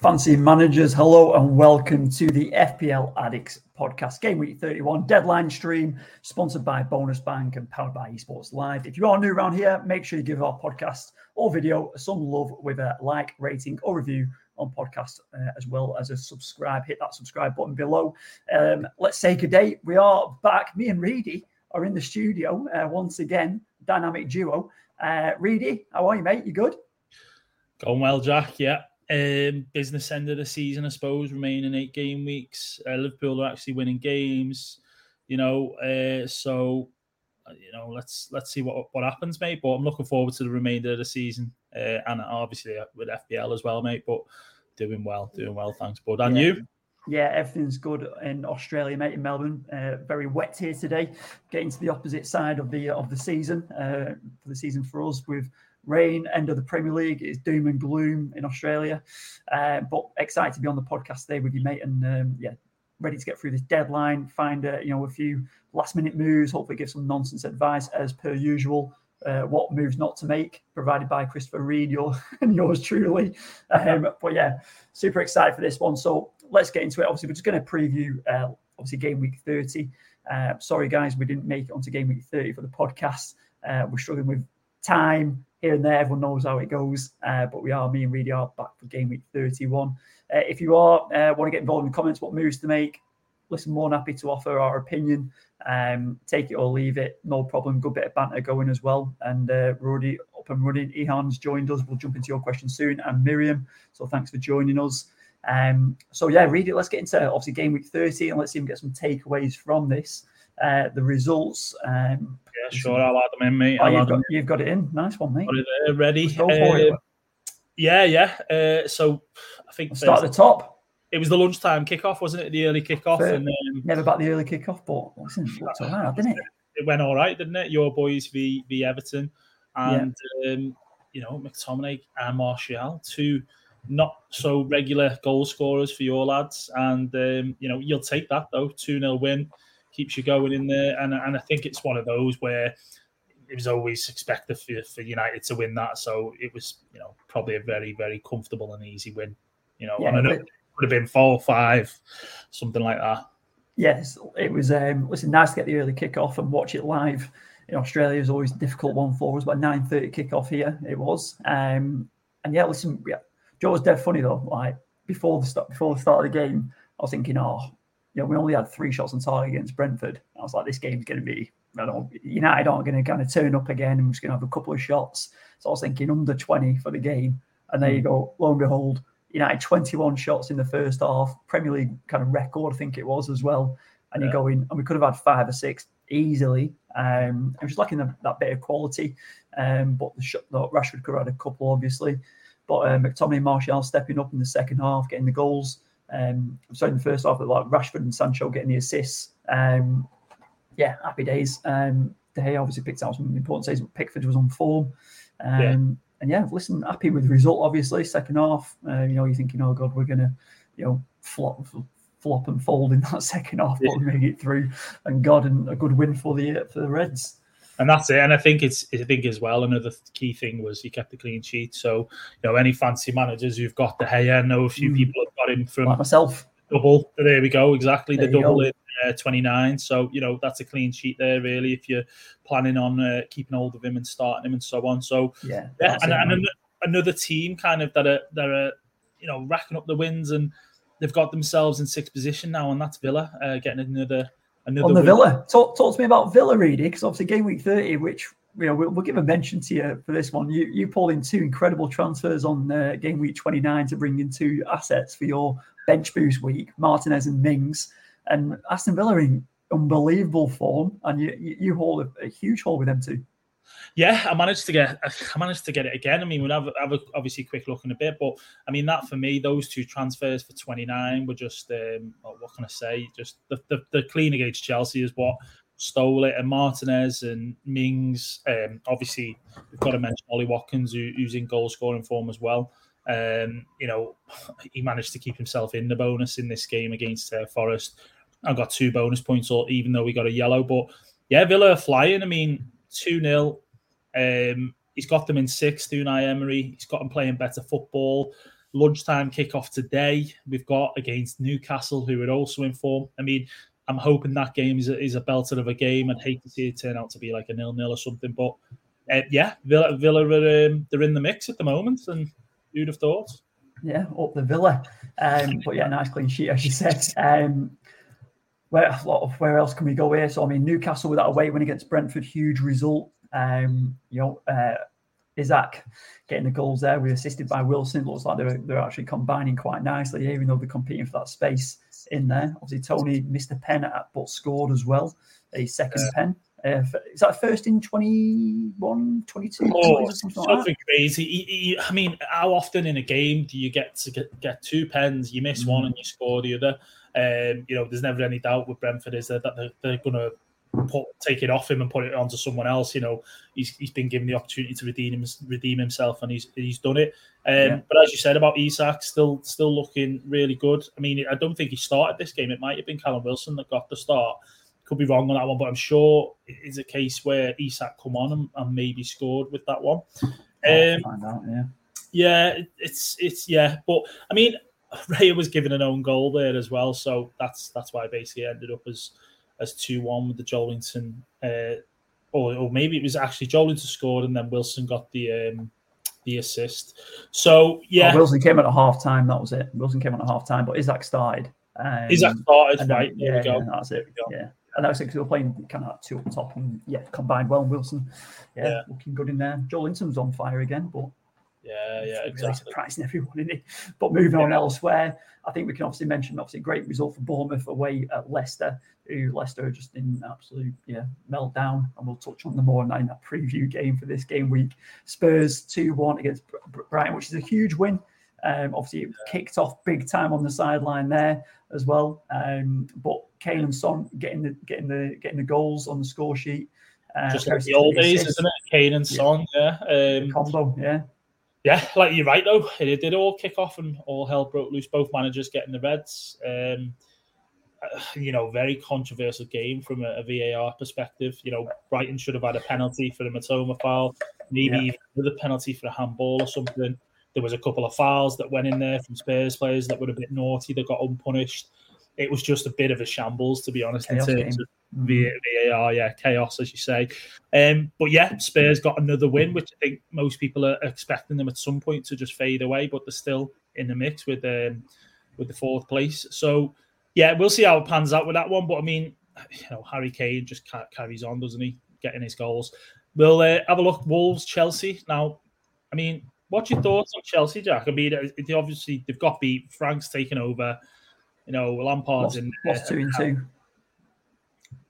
Fancy managers, hello and welcome to the FPL Addicts podcast, Game Week 31 deadline stream, sponsored by Bonus Bank and powered by Esports Live. If you are new around here, make sure you give our podcast or video some love with a like, rating, or review on podcast, uh, as well as a subscribe. Hit that subscribe button below. Um, let's say good day. We are back. Me and Reedy are in the studio uh, once again, dynamic duo. Uh, Reedy, how are you, mate? You good? Going well, Jack. Yeah. Um, business end of the season, I suppose, remaining eight game weeks. Uh, Liverpool are actually winning games, you know. Uh, so, uh, you know, let's let's see what what happens, mate. But I'm looking forward to the remainder of the season, uh, and obviously uh, with FPL as well, mate. But doing well, doing well. Thanks, bud. And yeah. you? Yeah, everything's good in Australia, mate. In Melbourne, uh, very wet here today. Getting to the opposite side of the of the season uh, for the season for us with rain. End of the Premier League is doom and gloom in Australia. Uh, but excited to be on the podcast today with you, mate. And um, yeah, ready to get through this deadline. Find uh, you know a few last minute moves. Hopefully, give some nonsense advice as per usual. Uh, what moves not to make, provided by Christopher Reed, your and yours truly. Um, but yeah, super excited for this one. So let's get into it. Obviously, we're just going to preview uh, obviously game week 30. Uh, sorry, guys, we didn't make it onto game week 30 for the podcast. Uh, we're struggling with time here and there. Everyone knows how it goes. Uh, but we are, me and Reedy are back for game week 31. Uh, if you are uh, want to get involved in the comments, what moves to make, listen, more than happy to offer our opinion. Um, take it or leave it, no problem. Good bit of banter going as well. And uh, up and running. Ehan's joined us. We'll jump into your question soon. And Miriam. So thanks for joining us. Um, so yeah, Reedy. Let's get into obviously game week 30 and let's see we get some takeaways from this. Uh, the results. Um, yeah, sure. I'll add them in, mate. Oh, you've, got, you've, got, it in. Nice one, mate. Got it there, ready. Uh, yeah, yeah. Uh, so I think start at the top. It was the lunchtime kickoff, wasn't it? The early kickoff. Fair. And, um, Never about the early kickoff, but listen, it looked all right, didn't it? It went all right, didn't it? Your boys v, v Everton. And, yeah. um, you know, McTominay and Martial, two not so regular goal scorers for your lads. And, um, you know, you'll take that, though. 2 0 win keeps you going in there. And, and I think it's one of those where it was always expected for, for United to win that. So it was, you know, probably a very, very comfortable and easy win. You know, yeah, it would have been four or five, something like that. Yes, it was. Um, listen, nice to get the early kickoff and watch it live. In Australia is always a difficult one for us, but nine thirty kickoff here it was. Um, and yeah, listen, yeah, Joe was dead funny though. Like before the start, before the start of the game, I was thinking, oh, you know, we only had three shots on target against Brentford. I was like, this game's going to be, I don't United aren't going to kind of turn up again and we're just going to have a couple of shots. So I was thinking under 20 for the game. And there you go, lo and behold, United 21 shots in the first half, Premier League kind of record, I think it was as well. And yeah. you're going, and we could have had five or six easily. Um, it was lacking the, that bit of quality. Um, but the Rashford could have had a couple, obviously. But uh, McTominay and Martial stepping up in the second half, getting the goals. Um, so in the first half, like Rashford and Sancho getting the assists. Um, yeah, happy days. Um, De Gea obviously picked out some important saves, but Pickford was on form. Um, yeah. And yeah, listen, happy with the result. Obviously, second half, uh, you know, you're thinking, oh god, we're gonna, you know, flop, flop and fold in that second half, but we make it through. And God, and a good win for the for the Reds and that's it. And I think it's I think as well another key thing was he kept the clean sheet. So you know any fancy managers who've got De Gea, I know a few mm. people have got him from like myself. Double. There we go. Exactly there the double in uh, 29. So you know that's a clean sheet there really if you're planning on uh, keeping hold of him and starting him and so on. So yeah, yeah, and, it, and another team kind of that are that are you know racking up the wins and they've got themselves in sixth position now, and that's Villa uh, getting another Another on the Villa. Talk, talk to me about Villa, Reedy, because obviously game week 30, which you know, we'll, we'll, give a mention to you for this one. You you pulled in two incredible transfers on uh, game week 29 to bring in two assets for your bench boost week, Martinez and Mings. And Aston Villa in unbelievable form, and you you, you hold a, a huge haul with them too. Yeah, I managed to get I managed to get it again. I mean, we'll have, have a, obviously quick look in a bit, but I mean that for me, those two transfers for 29 were just um, what can I say? Just the, the, the clean against Chelsea is what stole it, and Martinez and Mings. Um, obviously, we've got to mention Ollie Watkins, who, who's in goal scoring form as well. Um, you know, he managed to keep himself in the bonus in this game against uh, Forest. I got two bonus points, or even though we got a yellow. But yeah, Villa are flying. I mean, 2 0. Um, he's got them in sixth, Unai Emery. He's got them playing better football. lunchtime kickoff today. We've got against Newcastle, who are also in form. I mean, I'm hoping that game is a, is a belter of a game. I'd hate to see it turn out to be like a nil nil or something, but uh, yeah, Villa, Villa are um, they're in the mix at the moment, and who'd have thought? Yeah, up the Villa. Um, but yeah, nice clean sheet as you said. Um, where a lot of where else can we go here? So I mean, Newcastle with that away win against Brentford, huge result. Um, you know, uh, Isak getting the goals there. We're assisted by Wilson. Looks like they're, they're actually combining quite nicely, even though they're competing for that space in there. Obviously, Toney missed a pen at, but scored as well, a second pen. Uh, is that first in 21, 22? Oh, something, like crazy. He, he, I mean, how often in a game do you get to get, get two pens? You miss mm. one and you score the other. Um, you know, there's never any doubt with Brentford is that, that they're, they're going to put, take it off him and put it onto someone else. You know, he's, he's been given the opportunity to redeem him, redeem himself, and he's he's done it. Um, yeah. But as you said about Isak, still still looking really good. I mean, I don't think he started this game. It might have been Callum Wilson that got the start. Could be wrong on that one, but I'm sure it's a case where Isak come on and, and maybe scored with that one. Um, find out, yeah. Yeah, it's it's yeah, but I mean, Raya was given an own goal there as well, so that's that's why I basically ended up as as 2 1 with the Joelinton. Uh, or, or maybe it was actually Joelinton scored and then Wilson got the um, the assist. So, yeah. Oh, Wilson came at a half time. That was it. Wilson came on at a half time, but Isak started. Um, Isak started, then, right. There yeah, that's it. Yeah. And that was because we were playing kind of two up top and yeah, combined well. And Wilson, yeah, yeah. looking good in there. Joelinton's on fire again, but yeah, yeah, exactly. Surprising everyone, in it. But moving yeah. on elsewhere, I think we can obviously mention obviously great result for Bournemouth away at Leicester, who Leicester are just in absolute yeah meltdown, and we'll touch on the more in that preview game for this game week. Spurs two one against Brighton, which is a huge win. Um, obviously, it yeah. kicked off big time on the sideline there as well. Um, but Kane and Son getting the getting the getting the goals on the score sheet. Uh, Just like the old days, isn't it? Kane and Son, yeah. yeah. Um, combo, yeah yeah, like you're right though. It did all kick off and all hell broke loose. Both managers getting the reds. Um, uh, you know, very controversial game from a, a, VAR perspective. You know, Brighton should have had a penalty for the Mitoma foul, maybe yeah. even a penalty for a handball or something. There was a couple of fouls that went in there from Spurs players that were a bit naughty that got unpunished. It was just a bit of a shambles, to be honest, Chaos in terms game. of VAR, yeah, chaos as you say. Um, but yeah, Spurs got another win, which I think most people are expecting them at some point to just fade away, but they're still in the mix with um, with the fourth place. So yeah, we'll see how it pans out with that one. But I mean, you know, Harry Kane just carries on, doesn't he? Getting his goals. We'll uh, have a look. Wolves, Chelsea. Now, I mean, what's your thoughts on Chelsea, Jack? I mean, they obviously they've got beat. Frank's taken over. You know, Lampard's lost, in lost two and two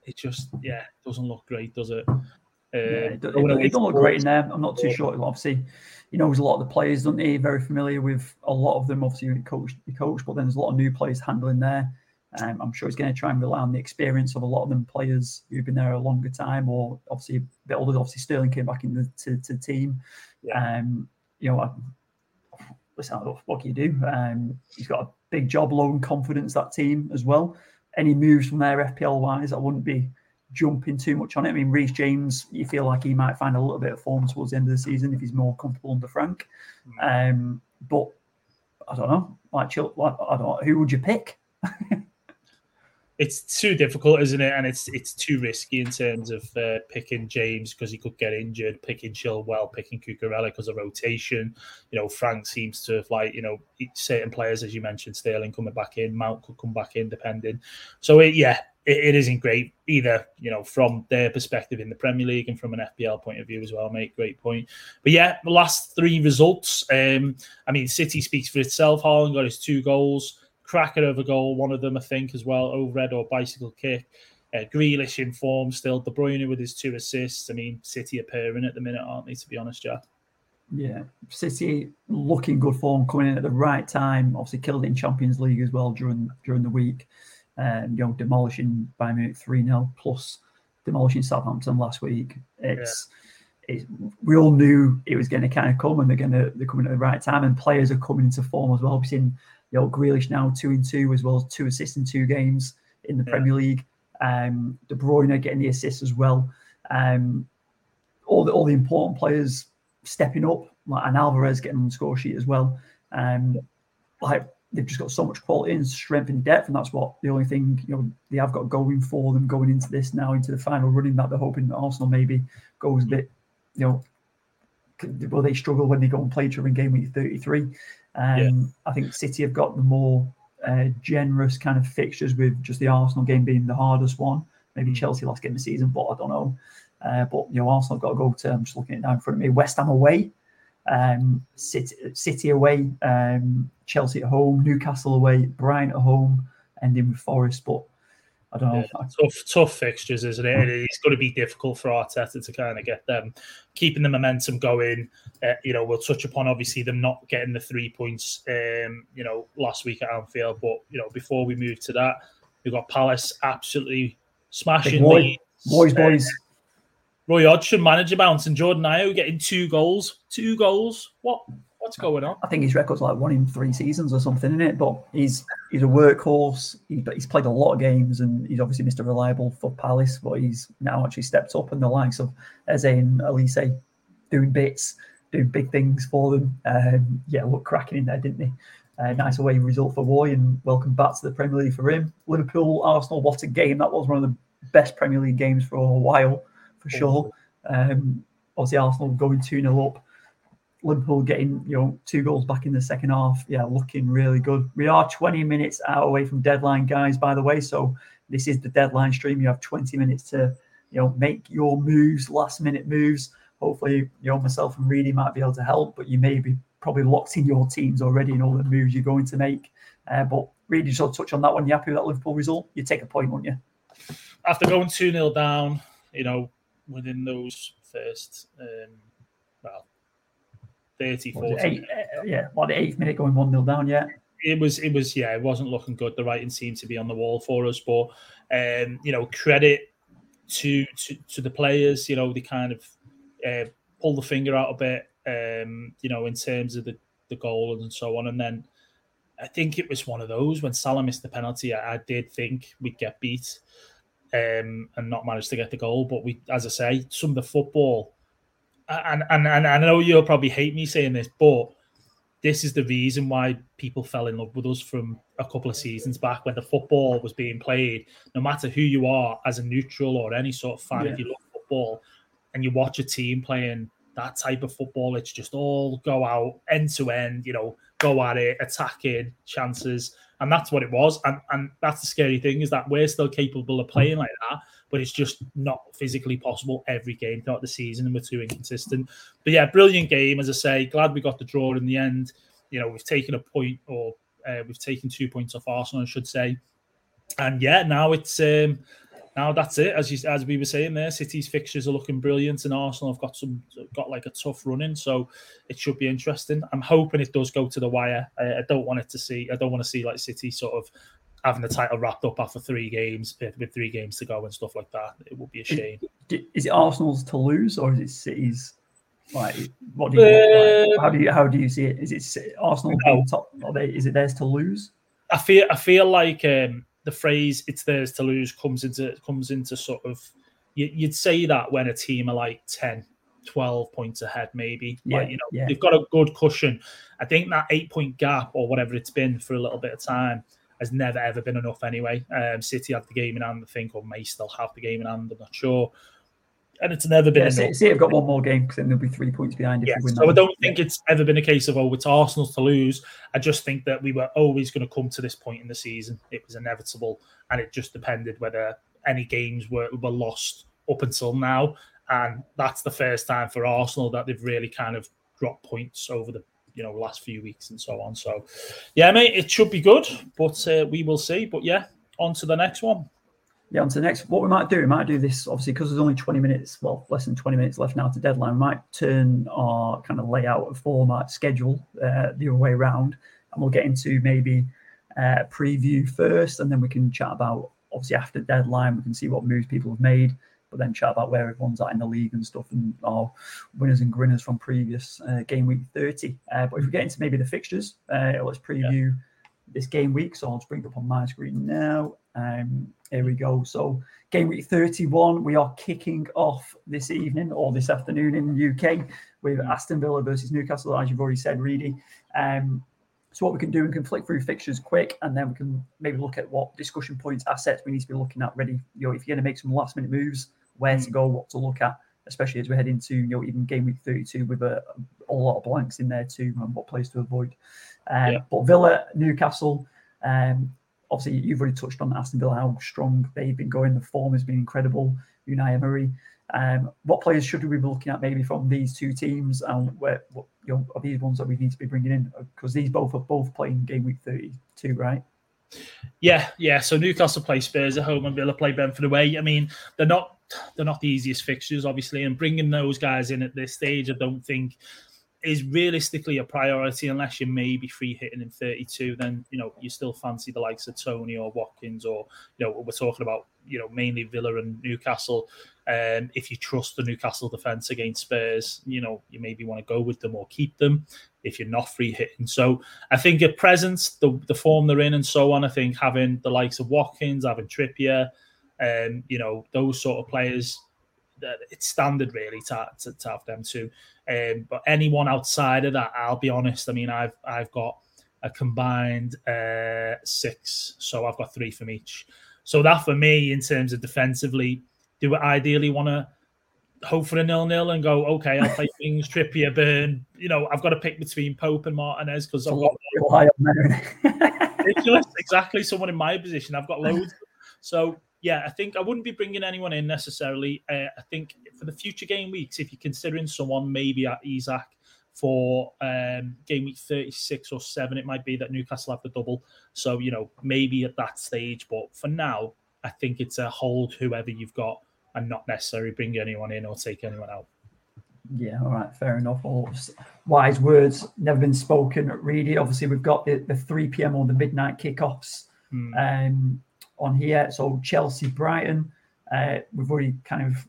it just yeah doesn't look great, does it? Um, yeah, it, it, it don't look great in there. I'm not too sure. Obviously, he knows a lot of the players, doesn't he? Very familiar with a lot of them. Obviously, he coached, he coached, but then there's a lot of new players handling there. Um, I'm sure he's going to try and rely on the experience of a lot of them players who've been there a longer time, or obviously a bit older. Obviously, Sterling came back into to, to the team. Yeah. Um, you know, I, listen, what can you do? Um, he's got a big job, low in confidence that team as well any moves from there FPL wise, I wouldn't be jumping too much on it. I mean, Reece James, you feel like he might find a little bit of form towards the end of the season if he's more comfortable under Frank. Mm. Um, but I don't know. Like, chill, like I don't know, who would you pick? it's too difficult, isn't it? And it's it's too risky in terms of uh, picking James because he could get injured, picking Chilwell, picking Cucurella because of rotation. You know, Frank seems to have like you know certain players, as you mentioned, Sterling coming back in, Mount could come back in, depending. So it, yeah, it, it isn't great either. You know, from their perspective in the Premier League and from an FPL point of view as well. Mate, great point. But yeah, the last three results. Um, I mean, City speaks for itself. Haaland got his two goals cracker of a goal, one of them, I think, as well, overhead or bicycle kick. Uh, Grealish in form still. De Bruyne with his two assists. I mean, City are pairing at the minute, aren't they, to be honest, Jack? Yeah, City looking good form, coming in at the right time. Obviously, killed in Champions League as well during during the week. Um, you know, demolishing Bayern Munich 3 0, plus demolishing Southampton last week. It's, yeah. it's we all knew it was going to kind of come and they're going to they're coming at the right time, and players are coming into form as well. We've seen you know, Grealish now two and two as well as two assists in two games in the yeah. Premier League. Um, De Bruyne getting the assists as well. Um, all the all the important players stepping up, like and Alvarez getting on the score sheet as well. Um, like they've just got so much quality and strength and depth, and that's what the only thing you know they have got going for them going into this now into the final running that they're hoping that Arsenal maybe goes a bit, you know, will they struggle when they go and play during game week 33? Um, yeah. I think City have got the more uh, generous kind of fixtures with just the Arsenal game being the hardest one. Maybe mm. Chelsea last game of the season, but I don't know. Uh, but you know, Arsenal have got to go to. I'm just looking at it now in front of me. West Ham away, um, City, City away, um, Chelsea at home, Newcastle away, Brighton at home, ending with Forest. But I don't know. Yeah, tough, tough fixtures, isn't it? It's going to be difficult for Arteta to kind of get them keeping the momentum going. Uh, you know, we'll touch upon obviously them not getting the three points. Um, you know, last week at Anfield, but you know, before we move to that, we've got Palace absolutely smashing boy, boys, boys. Uh, Roy Hodgson, manager bounce, and Jordan Ayew getting two goals. Two goals. What? What's going on? I think his record's like one in three seasons or something, in it? But he's he's a workhorse. He, he's played a lot of games, and he's obviously Mr. Reliable for Palace. But he's now actually stepped up, and the likes of Eze and Olise doing bits, doing big things for them. Um, yeah, look cracking in there, didn't they? Uh, nice away result for Roy, and welcome back to the Premier League for him. Liverpool, Arsenal, what a game that was! One of the best Premier League games for a while for sure. Um, obviously, Arsenal going 2 0 up. Liverpool getting you know two goals back in the second half. Yeah, looking really good. We are 20 minutes out away from deadline, guys. By the way, so this is the deadline stream. You have 20 minutes to you know make your moves, last minute moves. Hopefully, you know myself and Reedy might be able to help, but you may be probably locked in your teams already and all the moves you're going to make. Uh, but Reedy, just touch on that one. You happy with that Liverpool result? You take a point, won't you? After going 2 0 down, you know, within those first, um, well, 30, 40 eight, uh, yeah, what the eighth minute going 1 0 down, yeah. It was, it was, yeah, it wasn't looking good. The writing seemed to be on the wall for us, but, um, you know, credit to, to, to the players, you know, they kind of uh, pull the finger out a bit, um, you know, in terms of the, the goal and so on. And then I think it was one of those when Salah missed the penalty, I, I did think we'd get beat um, and not manage to get the goal. But we, as I say, some of the football, and, and and I know you'll probably hate me saying this, but this is the reason why people fell in love with us from a couple of seasons back when the football was being played. No matter who you are, as a neutral or any sort of fan, yeah. if you love football and you watch a team playing that type of football, it's just all go out end to end, you know, go at it, attacking chances and that's what it was. And and that's the scary thing is that we're still capable of playing like that, but it's just not physically possible every game throughout the season, and we're too inconsistent. But yeah, brilliant game, as I say. Glad we got the draw in the end. You know, we've taken a point, or uh, we've taken two points off Arsenal, I should say. And yeah, now it's um, now that's it. As you, as we were saying there, City's fixtures are looking brilliant, and Arsenal have got some got like a tough running, so it should be interesting. I'm hoping it does go to the wire. I, I don't want it to see. I don't want to see like City sort of having the title wrapped up after three games with three games to go and stuff like that. It would be a shame. Is it Arsenal's to lose or is it City's? Like, what do you? Uh, like, how do you how do you see it? Is it Arsenal no. top? They, is it theirs to lose? I feel I feel like um, the phrase "it's theirs to lose" comes into comes into sort of you, would say that when a team are like 10 12 points ahead maybe yeah, like, you know yeah. they've got a good cushion i think that eight point gap or whatever it's been for a little bit of time has never ever been enough anyway um, city have the game in hand i think or may still have the game in hand i'm not sure and it's never been. Yeah, see, have got one more game because then there'll be three points behind if yeah, win. So I don't think it's ever been a case of oh, it's Arsenal to lose. I just think that we were always going to come to this point in the season. It was inevitable, and it just depended whether any games were were lost up until now. And that's the first time for Arsenal that they've really kind of dropped points over the you know last few weeks and so on. So yeah, mate, it should be good, but uh, we will see. But yeah, on to the next one yeah, on to the next. What we might do, we might do this obviously because there's only 20 minutes, well, less than 20 minutes left now to deadline. We might turn our kind of layout, of format, schedule uh, the other way around, and we'll get into maybe uh, preview first, and then we can chat about obviously after deadline. We can see what moves people have made, but then chat about where everyone's at in the league and stuff, and our winners and grinners from previous uh, game week 30. Uh, but if we get into maybe the fixtures, uh, let's preview. Yeah. This game week, so I'll just bring up on my screen now. Um, here we go. So game week 31, we are kicking off this evening or this afternoon in the UK with Aston Villa versus Newcastle, as you've already said, Reedy. Um, So what we can do, we can flick through fixtures quick, and then we can maybe look at what discussion points, assets we need to be looking at ready. You know, if you're going to make some last minute moves, where mm. to go, what to look at, especially as we head into you know even game week 32 with a, a lot of blanks in there too, and what plays to avoid. Um, yeah. But Villa, Newcastle, um, obviously you've already touched on Aston Villa how strong they've been going. The form has been incredible. Unai Emery. Um, what players should we be looking at maybe from these two teams, and where what, you know, are these ones that we need to be bringing in? Because these both are both playing game week thirty-two, right? Yeah, yeah. So Newcastle play Spurs at home and Villa play Brentford away. I mean, they're not they're not the easiest fixtures, obviously, and bringing those guys in at this stage, I don't think is realistically a priority unless you're maybe free hitting in 32 then you know you still fancy the likes of Toney or Watkins or you know we're talking about you know mainly Villa and Newcastle. Um, if you trust the Newcastle defense against Spurs you know you maybe want to go with them or keep them if you're not free hitting. So I think at present the, the form they're in and so on I think having the likes of Watkins having Trippier um, you know those sort of players it's standard really to, to, to have them too. Um, but anyone outside of that, I'll be honest. I mean, I've I've got a combined uh, six, so I've got three from each. So that for me, in terms of defensively, do I ideally want to hope for a nil nil and go, okay, I'll play things Trippier, Burn. You know, I've got to pick between Pope and Martinez because I've got ridiculous. exactly, someone in my position, I've got loads. So yeah, I think I wouldn't be bringing anyone in necessarily. Uh, I think for the future game weeks, if you're considering someone maybe at Isak for um, game week 36 or 7, it might be that Newcastle have the double. So, you know, maybe at that stage. But for now, I think it's a hold whoever you've got and not necessarily bring anyone in or take anyone out. Yeah, all right, fair enough. All wise words never been spoken. Really, obviously, we've got the, the 3 p.m. or the midnight kickoffs. Hmm. Um, on here. So Chelsea, Brighton, uh, we've already kind of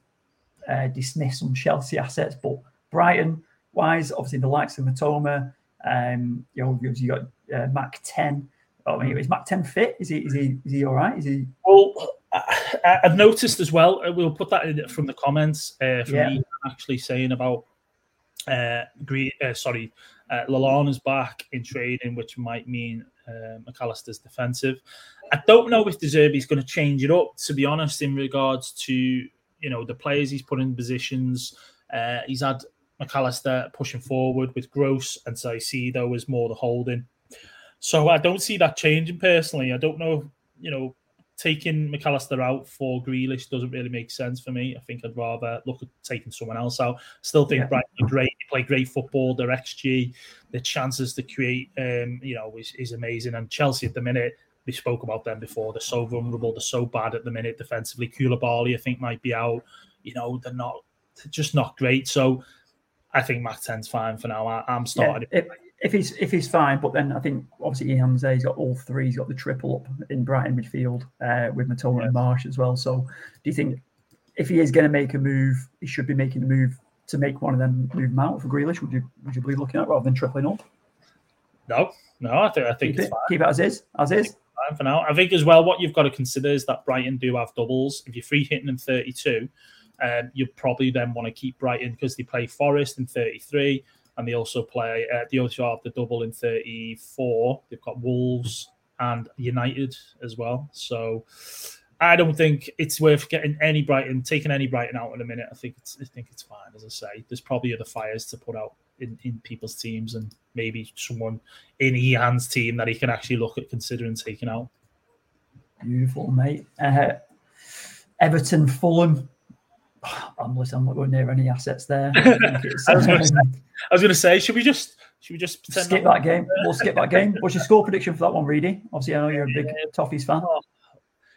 uh, dismissed some Chelsea assets, but Brighton wise, obviously the likes of Mitoma. um, you know, you got uh, Mac ten. I mean, is Mac ten fit? Is he is he is he all right? Is he? Well, I, have noticed as well. Uh, we'll put that in from the comments uh, from yeah. actually saying about uh. Uh, sorry, uh, Lallana is back in training, which might mean uh, Mac Allister's defensive. I don't know if De Zerbi's going to change it up, to be honest, in regards to you know the players he's put in positions. Uh, he's had Mac Allister pushing forward with Gross and Caicedo as more the holding. So I don't see that changing personally. I don't know, you know, taking Mac Allister out for Grealish doesn't really make sense for me. I think I'd rather look at taking someone else out. Still think yeah. Brighton great. They play great football. Their XG, their chances to create, um, you know, is, is amazing. And Chelsea at the minute, we spoke about them before. They're so vulnerable. They're so bad at the minute defensively. Koulibaly, I think, might be out. You know, they're not, they're just not great. So I think Mac 10's fine for now. I, am starting. Yeah, if he's if he's fine, but then I think obviously Ian there, he's got all three. He's got the triple up in Brighton midfield uh, with Mitoma yeah. and Marsh as well. So do you think if he is going to make a move, he should be making the move to make one of them move him out for Grealish? Would you would you be looking at rather than tripling up? No, no, I think I think keep, it, keep it as is, as is. For now. I think as well, what you've got to consider is that Brighton do have doubles. If you're free hitting in 32, um, you probably then want to keep Brighton because they play Forest in 33 and they also play. Uh, they also have the double in 34. They've got Wolves and United as well. So I don't think it's worth getting any Brighton, taking any Brighton out in a minute. I think it's, I think it's fine. As I say, there's probably other fires to put out in, in people's teams, and maybe someone in Ian's team that he can actually look at considering taking out. Beautiful, mate. Uh, Everton, Fulham. I'm listening. I'm not going near any assets there. I, was going to say, should we just should we just skip that, that game? We'll skip that game. What's your score prediction for that one, Reedy? Obviously, I know you're a big Toffees fan. Oh,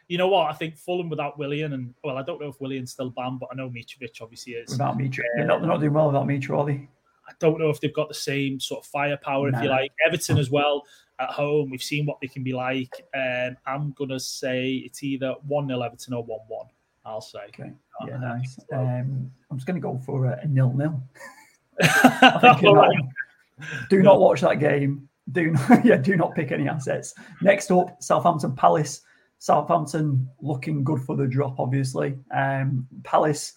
you know what? I think Fulham without Willian, and well, I don't know if Willian's still banned, but I know Mitrovic obviously is. Without Mitrovic, uh, they're, not, they're not doing well without Mitrovic, are they? I don't know if they've got the same sort of firepower, no. if you like. Everton as well at home. We've seen what they can be like. Um, I'm gonna say it's either one 0 Everton or one one. I'll say. Okay. Yeah, nice. Um, I'm just going to go for a, nil nil. do not watch that game. Do not, yeah, do not pick any assets. Next up, Southampton Palace. Southampton looking good for the drop, obviously. Um, Palace,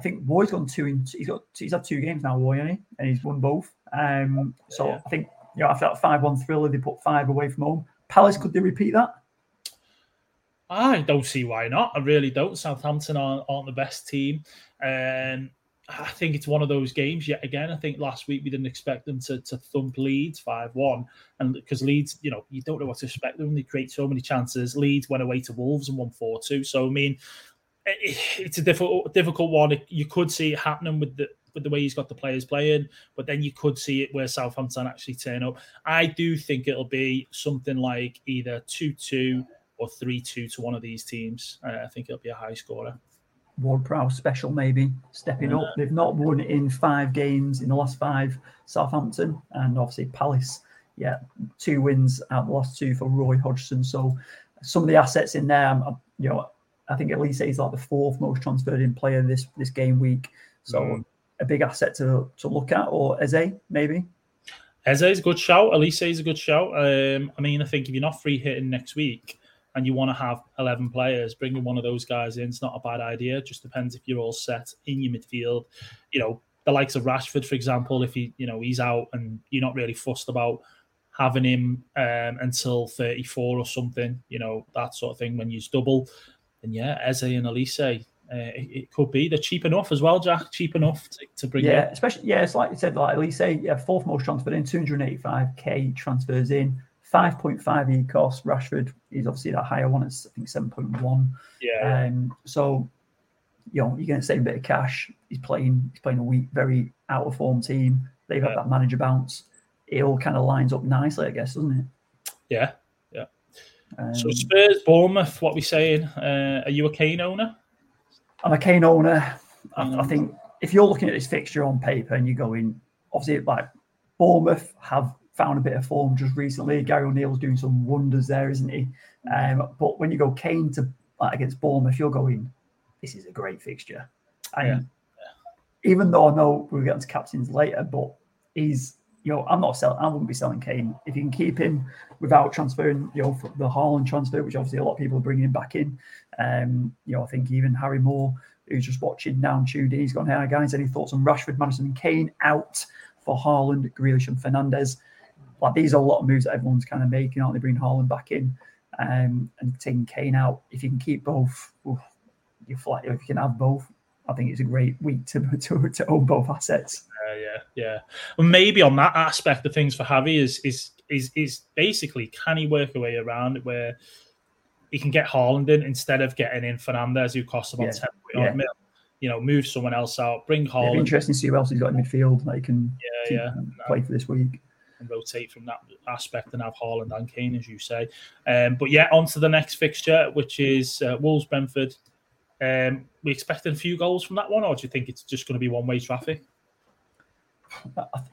I think Roy's gone two. In, he's got he's had two games now, Roy, and he's won both. Um, so yeah. I think you know, after that five-one thriller, they put five away from home. Palace, could they repeat that? I don't see why not. I really don't. Southampton aren't, aren't the best team, and I think it's one of those games yet again. I think last week we didn't expect them to, to thump Leeds 5 1. And because Leeds, you know, you don't know what to expect them. They create so many chances. Leeds went away to Wolves and won 4 2. So, I mean, it's a difficult difficult one. You could see it happening with the with the way he's got the players playing, but then you could see it where Southampton actually turn up. I do think it'll be something like either 2 2 or 3 2 to one of these teams. Uh, I think it'll be a high scorer. Ward Prowse special, maybe stepping yeah. up. They've not won in five games in the last five. Southampton and obviously Palace, yeah, two wins out the last two for Roy Hodgson. So some of the assets in there, you know, I think Olise is like the fourth most transferred in player this this game week. So mm. a big asset to to look at, or Eze maybe. Eze is a good shout. Olise is a good shout. Um, I mean, I think if you're not free hitting next week, and you want to have 11 players, bringing one of those guys in is not a bad idea. It just depends if you're all set in your midfield. You know, the likes of Rashford, for example, if he, you know, he's out and you're not really fussed about having him um, until 34 or something, you know, that sort of thing when you double. And yeah, Eze and Olise, uh, it, it, could be. They're cheap enough as well, Jack. Cheap enough to, to bring yeah, in. especially yeah. It's like you said, like Olise, yeah, fourth most transferred in, 285k transfers in. 5.5 e cost. Rashford is obviously that higher one. It's I think 7.1. Yeah. Um, so you know you're going to save a bit of cash. He's playing. He's playing a weak, very out of form team. They've yeah. had that manager bounce. It all kind of lines up nicely, I guess, doesn't it? Yeah. Um, so Spurs, Bournemouth. What we saying? Uh, are you a Kane owner? I'm a Kane owner. I, I think if you're looking at this fixture on paper and you're going, obviously, like Bournemouth have found a bit of form just recently. Gary O'Neill's doing some wonders there, isn't he? Um, but when you go Kane to like, against Bournemouth, you're going, this is a great fixture. And yeah. even though I know we'll get into captains later, but he's you know, I'm not selling. I wouldn't be selling Kane if you can keep him without transferring. You know, the Haaland transfer, which obviously a lot of people are bringing back in. Um, you know, I think even Harry Moore, who's just watching now and tuned in, he's gone, "Hey guys, any thoughts on Rashford, Maddison, and Kane out for Haaland, Grealish, and Fernandez?" like these are a lot of moves that everyone's kind of making, aren't they? Bringing Haaland back in um, and taking Kane out. If you can keep both, you flat. If you can have both, I think it's a great week to to, to own both assets. Yeah, yeah. Well, maybe on that aspect of things for Javi is is is is basically can he work a way around it where he can get Haaland in instead of getting in Fernandez who costs about yeah. ten yeah. mil. You know, move someone else out, bring Haaland. Yeah, interesting to see who else he's got in midfield that he can yeah, yeah. play for this week and rotate from that aspect and have Haaland and Kane, as you say. Um, but yeah, on to the next fixture, which is uh, Wolves Brentford. Um, we expecting a few goals from that one, or do you think it's just going to be one way traffic?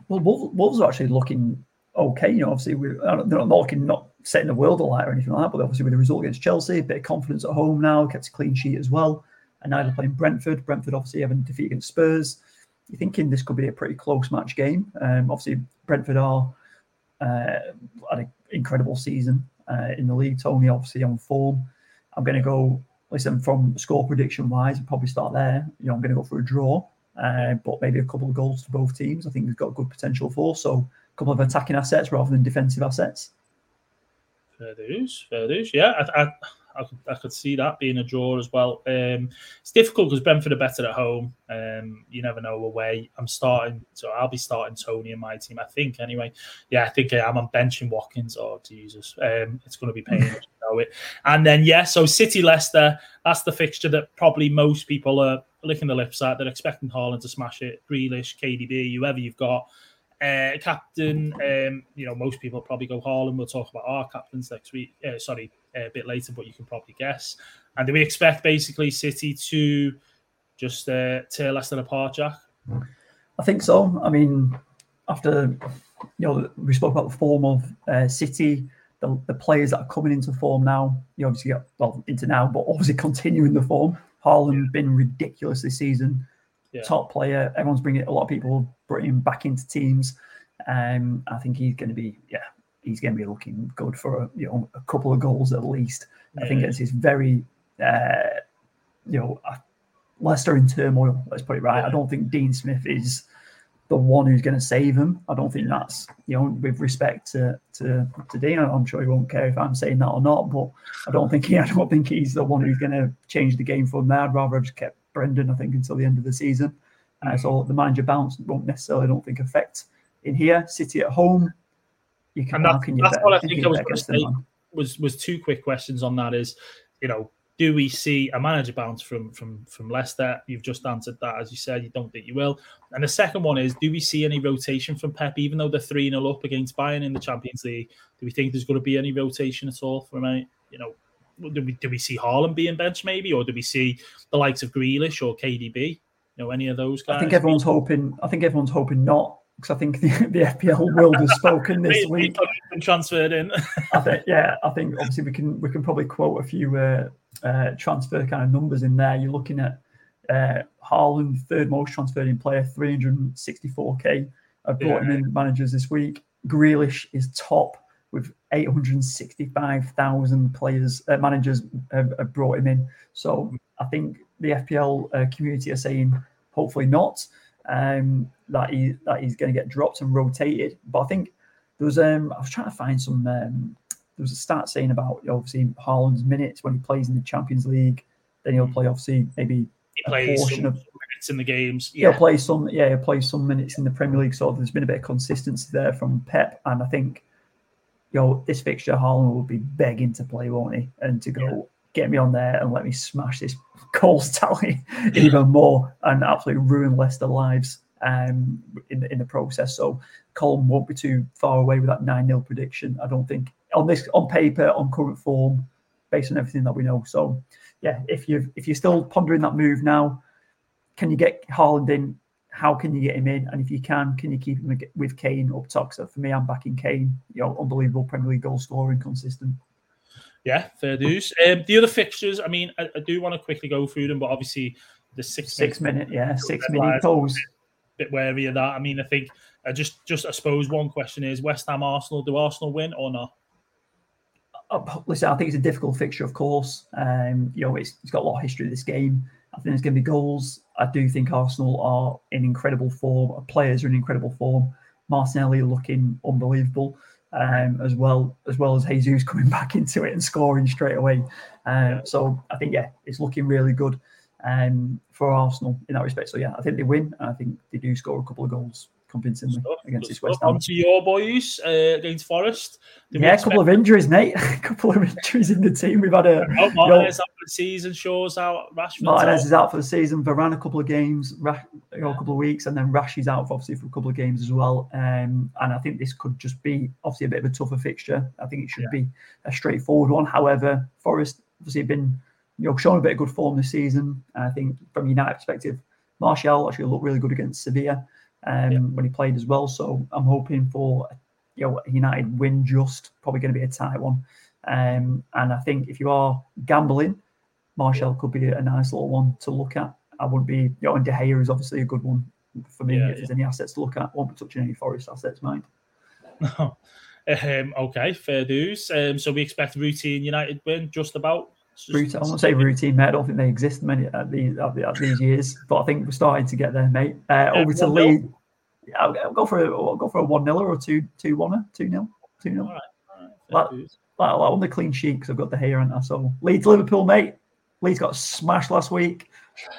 Well, Wolves are actually looking okay. You know, obviously we're they're not looking not setting the world alight or anything like that, but obviously with the result against Chelsea, a bit of confidence at home now, kept a clean sheet as well. And now they're playing Brentford. Brentford obviously having defeat against Spurs. You're thinking this could be a pretty close match game. Um, obviously Brentford are uh, had an incredible season uh, in the league. Toney obviously on form. I'm going to go. Listen, from score prediction wise, I'll probably start there. You know, I'm going to go for a draw, uh, but maybe a couple of goals to both teams. I think we've got good potential for. So, a couple of attacking assets rather than defensive assets. Fair dues, fair dues. Yeah, I, I, I could, I could see that being a draw as well. Um, it's difficult because Brentford are better at home. Um, you never know away. I'm starting, so I'll be starting Toney in my team. I think anyway. Yeah, I think I am. I'm benching Watkins. Oh Jesus, um, it's going to be painful to know it. And then yeah, so City Leicester. That's the fixture that probably most people are licking the lips at. They're expecting Haaland to smash it. Grealish, KDB, whoever you've got. Uh, captain, um, you know, most people probably go Haaland. We'll talk about our captains next week. Uh, sorry, a bit later, but you can probably guess. And do we expect basically City to just uh, tear Leicester apart, Jack? I think so. I mean, after you know, we spoke about the form of uh, City, the, the players that are coming into form now. You obviously get well into now, but obviously continuing the form. Haaland been ridiculous this season. Yeah. Top player. Everyone's bringing a lot of people bringing him back into teams. Um, I think he's going to be yeah he's going to be looking good for a, you know a couple of goals at least. Yeah. I think it's his very uh, you know uh, Leicester in turmoil. Let's put it right. Yeah. I don't think Dean Smith is the one who's going to save him. I don't think that's you know with respect to to to Dean. I'm sure he won't care if I'm saying that or not, but I don't think he I don't think he's the one who's going to change the game from there. I'd rather have just kept Brendan. I think until the end of the season. Uh, so the manager bounce won't necessarily, I don't think, affect in here. City at home, you can. And that's, can that's what I think I was going to say. Was was two quick questions on that. Is you know do we see a manager bounce from from from Leicester? You've just answered that, as you said. You don't think you will. And the second one is, do we see any rotation from Pep, even though they're three 0 up against Bayern in the Champions League? Do we think there's going to be any rotation at all from any? You know, do we do we see Haaland being benched maybe, or do we see the likes of Grealish or KDB? You know, any of those guys? I think everyone's hoping. I think everyone's hoping not because I think the, the FPL world has spoken this week. transferred in. I think, yeah, I think obviously we can we can probably quote a few uh, uh, transfer kind of numbers in there. You're looking at uh, Haaland, third most transferred in player, 364k. I brought yeah. him in managers this week. Grealish is top with 865,000 players, uh, managers have, have, brought him in. So I think the FPL uh, community are saying hopefully not um, that he that he's going to get dropped and rotated. But I think there was um, I was trying to find some um, there was a stat saying about obviously Haaland's minutes when he plays in the Champions League. Then he'll mm. play obviously maybe he a portion of minutes in the games. Yeah. He'll play some. Yeah, he'll play some minutes in the Premier League. So there's been a bit of consistency there from Pep, and I think you know this fixture Haaland will be begging to play, won't he? And to go yeah. Get me on there and let me smash this goals tally even more and absolutely ruin Leicester lives um, in the in the process. So Colm won't be too far away with that nine 0 prediction. I don't think on this on paper on current form, based on everything that we know. So yeah, if you if you're still pondering that move now, can you get Haaland in? How can you get him in? And if you can, can you keep him with Kane up top? So for me, I'm backing Kane. You know, unbelievable Premier League goal scoring, consistent. Yeah, fair dues. Um, the other fixtures, I mean, I, I, do want to quickly go through them, but obviously the six six minute, yeah, six minute goals. Bit wary of that. I mean, I think I just just I suppose one question is West Ham Arsenal. Do Arsenal win or not? Uh, listen, I think it's a difficult fixture, of course. Um, you know, it's, it's got a lot of history. This game, I think there's going to be goals. I do think Arsenal are in incredible form. Our players are in incredible form. Martinelli looking unbelievable, um, as well as well as Jesus coming back into it and scoring straight away. Um, so I think yeah, it's looking really good um, for Arsenal in that respect. So yeah, I think they win. I think they do score a couple of goals convincingly against this West Ham. On to your boys uh, against Forest. yeah, a couple of injuries, mate. a couple of injuries in the team. We've had a. Oh, Martinez out for the season, Shaw's out, Rashford. Martinez out. is out for the season. Varane a couple of games, Rash, you know, a couple of weeks, and then Rash is out for, obviously for a couple of games as well. Um, and I think this could just be obviously a bit of a tougher fixture. I think it should yeah. be a straightforward one. However, Forest obviously have been you know shown a bit of good form this season. And I think from United perspective, Martial actually looked really good against Sevilla um, yeah. when he played as well. So I'm hoping for you know United win just probably going to be a tight one. Um, and I think if you are gambling, Martial could be a nice little one to look at. I wouldn't be, you know, and De Gea is obviously a good one for me. Yeah, if there's any assets to look at, won't be touching any Forest assets, mind. um, okay, fair dues. Um, so we expect routine United win just about. Routine, I won't say routine, mate. I don't think they exist many at these at, these years, but I think we're starting to get there, mate. Uh, over to Leeds. I'll, I'll, go for a I'll go for a one 0 or a two two one two 0 two 0 All right, all right. Like, on the clean sheet because I've got the hair on. So Leeds Liverpool, mate. Leeds got smashed last week.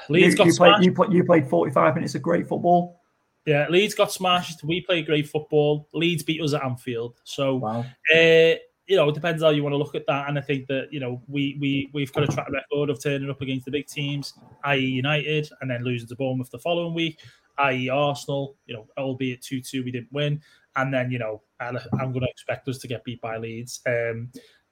Leeds you, got you smashed. Played, you, played, you played 45 minutes of great football. Yeah, Leeds got smashed. We played great football. Leeds beat us at Anfield. So, wow. uh, you know, it depends how you want to look at that. And I think that you know we we we've got a track record of turning up against the big teams, i.e. United, and then losing to Bournemouth the following week, i.e. Arsenal. You know, albeit two two, we didn't win, and then you know I'm going to expect us to get beat by Leeds. Um,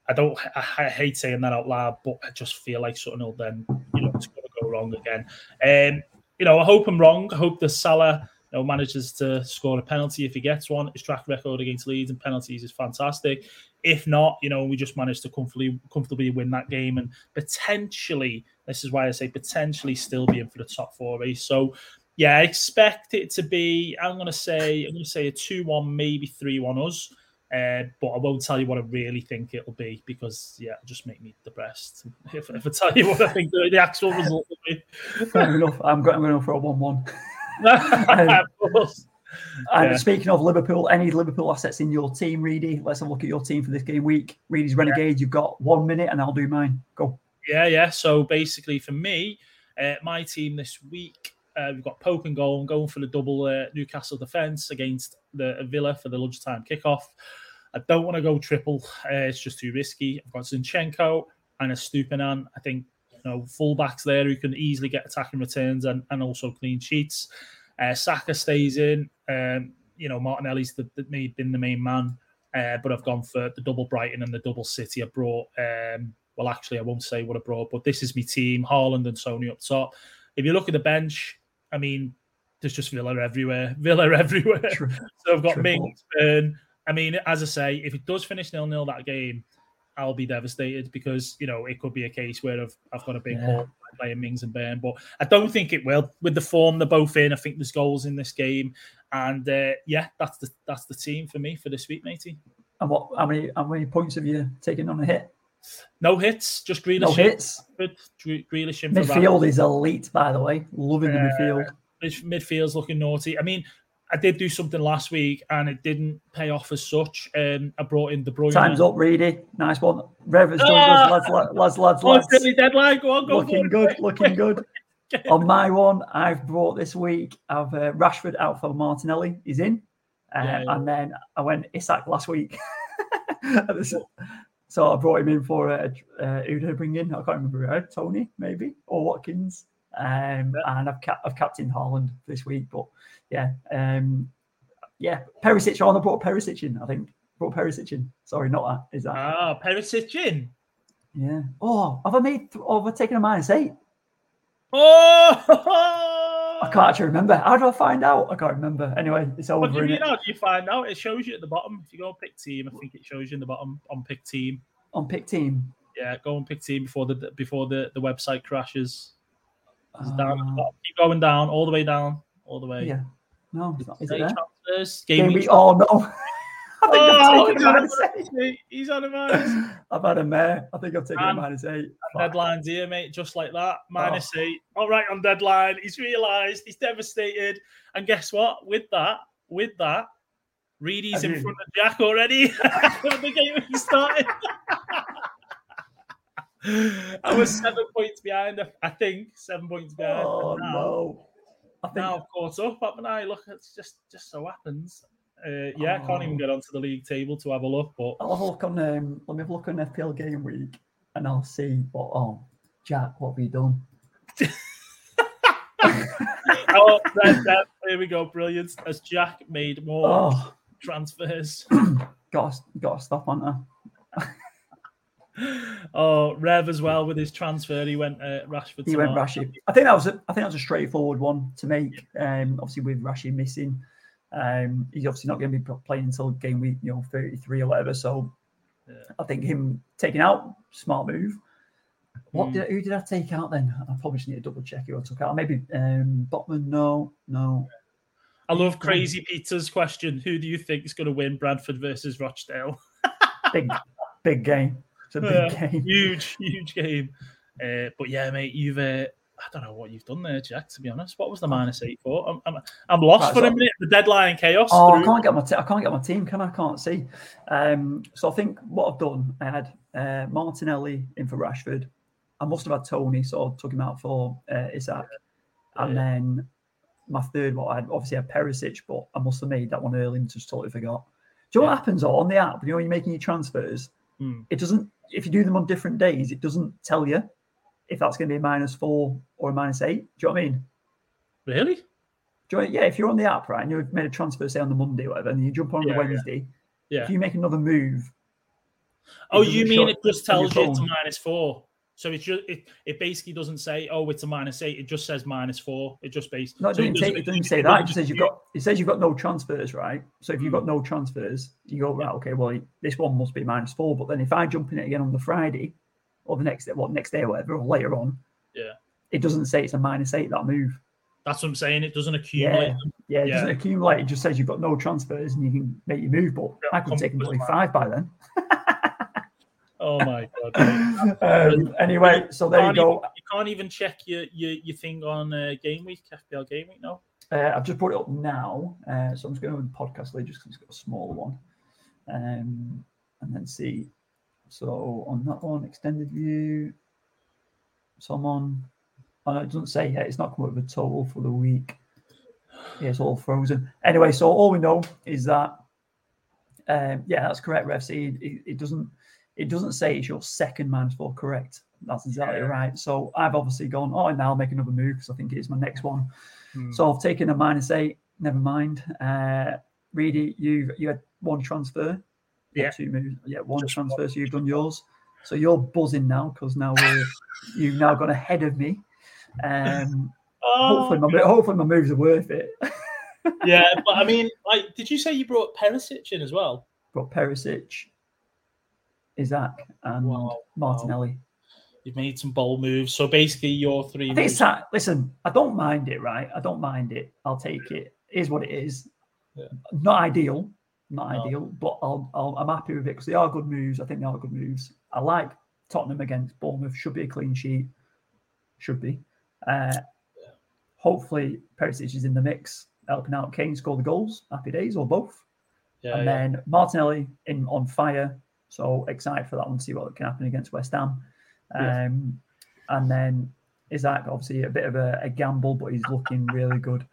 I don't. I, hate saying that out loud, but I just feel like something will then you know it's going to go wrong again. Um, you know, I hope I'm wrong. I hope the Salah you know, manages to score a penalty if he gets one. His track record against Leeds and penalties is fantastic. If not, you know, we just managed to comfortably comfortably win that game and potentially, this is why I say potentially still be in for the top four race. So yeah, I expect it to be, I'm gonna say, I'm gonna say a 2-1, maybe 3-1 us. Uh, but I won't tell you what I really think it'll be because yeah, it'll just make me depressed if, if I tell you what I think the, the actual result will be. Fair enough. I'm going, I'm going for a one-one. And yeah. speaking of Liverpool, any Liverpool assets in your team, Reedy? Let's have a look at your team for this game week. Reedy's Renegades, yeah. you've got one minute and I'll do mine. Go. Yeah, yeah. So basically, for me, uh, my team this week, uh, we've got Pope and goal. I'm going for the double uh, Newcastle defence against the Villa for the lunchtime kickoff. I don't want to go triple. Uh, it's just too risky. I've got Zinchenko and a Estupiñán. I think you know fullbacks there who can easily get attacking returns and, and also clean sheets. Uh, Saka stays in. Um, you know Martinelli's the, the, been the main man, but I've gone for the double Brighton and the double City. I brought. Um, well, actually, I won't say what I brought, but this is my team: Haaland and Sony up top. If you look at the bench, I mean, there's just Villa everywhere. Villa everywhere. True. So I've got Mings, Burn. I mean, as I say, if it does finish nil nil that game, I'll be devastated because you know it could be a case where I've, I've got a big yeah. hole playing Mings and Burn, but I don't think it will. With the form they're both in, I think there's goals in this game, and uh, yeah, that's the that's the team for me for this week, matey. And what? How many? How many points have you taken on a hit? No hits, just Grealish. No hits. Grealish in midfield is elite, by the way. Loving the uh, midfield. Midfield's looking naughty. I mean, I did do something last week and it didn't pay off as such. Um, I brought in De Bruyne. Time's up, Reedy. Nice one. Rev done ah! lads, lads, lads, oh, lads. silly deadline. Go on, go Looking good, looking good. on my one, I've brought this week, I've uh, Rashford out for Martinelli. He's in. Uh, yeah, yeah. And then I went Isak last week. so I brought him in for uh, uh, who did I bring in? I can't remember. Toney, maybe, or Watkins. Um. And I've, ca- I've captained Haaland this week, but yeah, um, yeah, Perisic on. I brought Perisic in. I think brought Perisic in. Sorry, not that. Is that? Ah, Perisic in. Yeah. Oh, have I made? Oh, have I taken a minus eight? Oh, I can't actually remember. How do I find out? I can't remember. Anyway, it's over. What do you mean? How do you find out? It shows you at the bottom. If you go pick team, I think it shows you in the bottom on pick team. On pick team. Yeah, go and pick team before the before the, the website crashes. It's uh, down Keep going down, all the way down, all the way. Yeah. No, it's not. Is it transfers, game, game week. Oh no. I think oh, I've taken a eight. He's on a minus. I've had a mare. I think I've taken a minus eight. Deadline's here, mate, just like that. Oh. Minus oh. eight. All right on deadline. He's realised. He's devastated. And guess what? With that, with that, Reedy's in front of Jack already. the game started. I was seven points behind. I think seven points behind. Oh no! I think now I've caught up, haven't I? Look, it's just just so happens. Uh, yeah, oh. I can't even get onto the league table to have a look. But I'll have a look on. Um, let me have a look on FPL game week, and I'll see what. Oh, Jack, what have you done? oh, here we go, brilliant! As Jack made more oh. transfers. got got to stop, on not oh, Rev as well with his transfer. He went uh, Rashford. He went Rashford. I think that was a, I think that was a straightforward one to make. Um, obviously with Rashford missing, um, he's obviously not going to be playing until game week, you know, thirty three or whatever. So yeah. I think him taking out smart move. What mm. did who did I take out then? I probably just need to double check who I took out. Maybe um, Botman. No, no. I love Crazy Peter's question. Who do you think is going to win Bradford versus Rochdale? big, big game. It's a big yeah, game. Huge, huge game. Uh, but yeah, mate, you've. Uh, I don't know what you've done there, Jack. To be honest, what was the minus eight for? I'm, I'm, I'm lost for a minute. The deadline chaos. Oh, through. I can't get my t- I can't get my team. Can I? I can't see. Um, so I think what I've done, I had uh, Martinelli in for Rashford. I must have had Toney, so I took him out for uh, Isak, yeah. and then my third one, I had obviously had Perisic, but I must have made that one early and just totally forgot. Do you know yeah. what happens on the app? You know, when you're making your transfers, mm. it doesn't if you do them on different days, it doesn't tell you if that's going to be a minus four or a minus eight. Do you know what I mean? Really? You know, yeah, if you're on the app, right, and you've made a transfer, say on the Monday or whatever, and you jump on yeah, the Wednesday, yeah. if you make another move. Oh, you mean it just tells you it's a minus four? So it's just it, it basically doesn't say oh it's a minus eight. It just says minus four. It just basically no, it, so doesn't, it doesn't, it doesn't say that. It just says you've got it says you've got no transfers, right? So if you've got hmm. no transfers, you go right. Okay, well this one must be minus four. But then if I jump in it again on the Friday or the next what next day or whatever or later on, yeah, it doesn't say it's a minus eight that move. That's what I'm saying. It doesn't accumulate. Yeah, yeah it yeah. doesn't accumulate. It just says you've got no transfers and you can make your move. But yeah, I could take nearly five by then. Oh my god! um, anyway, so there you, you go. Even, you can't even check your your, your thing on uh, game week, FPL game week. No. uh, I've just brought it up now, uh, so I'm just going to the podcast later just because it's got a smaller one, um, and then see. So on that one, extended view. someone, no, it doesn't say yet. It's not come up with a total for the week. Yeah, it's all frozen. Anyway, so all we know is that, um, yeah, that's correct, Rev. It, it, it doesn't. It doesn't say it's your second minus four. Correct. That's exactly Yeah. right. So I've obviously gone. Oh, and now I'll make another move because I think it is my next one. Hmm. So I've taken a minus eight. Never mind. Uh, Reedy, you you had one transfer. Yeah. two moves. Yeah, one Just transfer. So you've done yours. So you're buzzing now because now we're you've now gone ahead of me. Um, Oh, hopefully my hopefully my moves are worth it. yeah, but I mean, like, did you say you brought Perisic in as well? Got Perisic, Isak, and Wow, Martinelli. You've made some bold moves. So basically, your three. Moves- that. Listen, I don't mind it, right? I don't mind it. I'll take it. It is what it is. Yeah. Not ideal, not No. ideal, but I'll, I'll, I'm happy with it because they are good moves. I think they are good moves. I like Tottenham against Bournemouth. Should be a clean sheet. Should be. Uh, hopefully, Perisic is in the mix, helping out Kane score the goals. Happy days, or both. yeah, and yeah. then Martinelli in on fire. So excited for that one, to see what can happen against West Ham. Yeah. Um, and then Isak, obviously a bit of a, a gamble, but he's looking really good.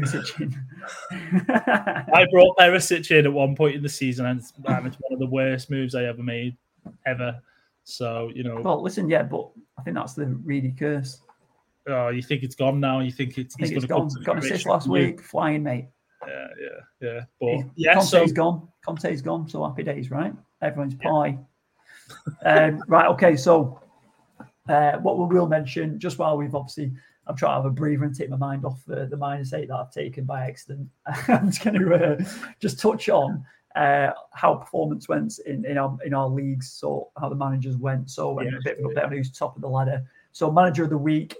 Perisic in. I brought Perisic in at one point in the season, and it's, it's one of the worst moves I ever made, ever. So you know, well, listen, yeah, but I think that's the really curse. oh, you think it's gone now? You think it's think it's gone. to come to Got an assist last week, flying mate. Yeah, yeah, yeah. But He's- yeah, Conte's so gone. Conte's gone. So happy days, right? Everyone's pie. um, right. Okay. So, uh, what we will mention just while we've obviously, I'm trying to have a breather and take my mind off the, the minus eight that I've taken by accident. I'm just going to uh, just touch on uh, how performance went in, in our in our leagues. So how the managers went. So Yeah, a bit of an update on who's top of the ladder. So manager of the week.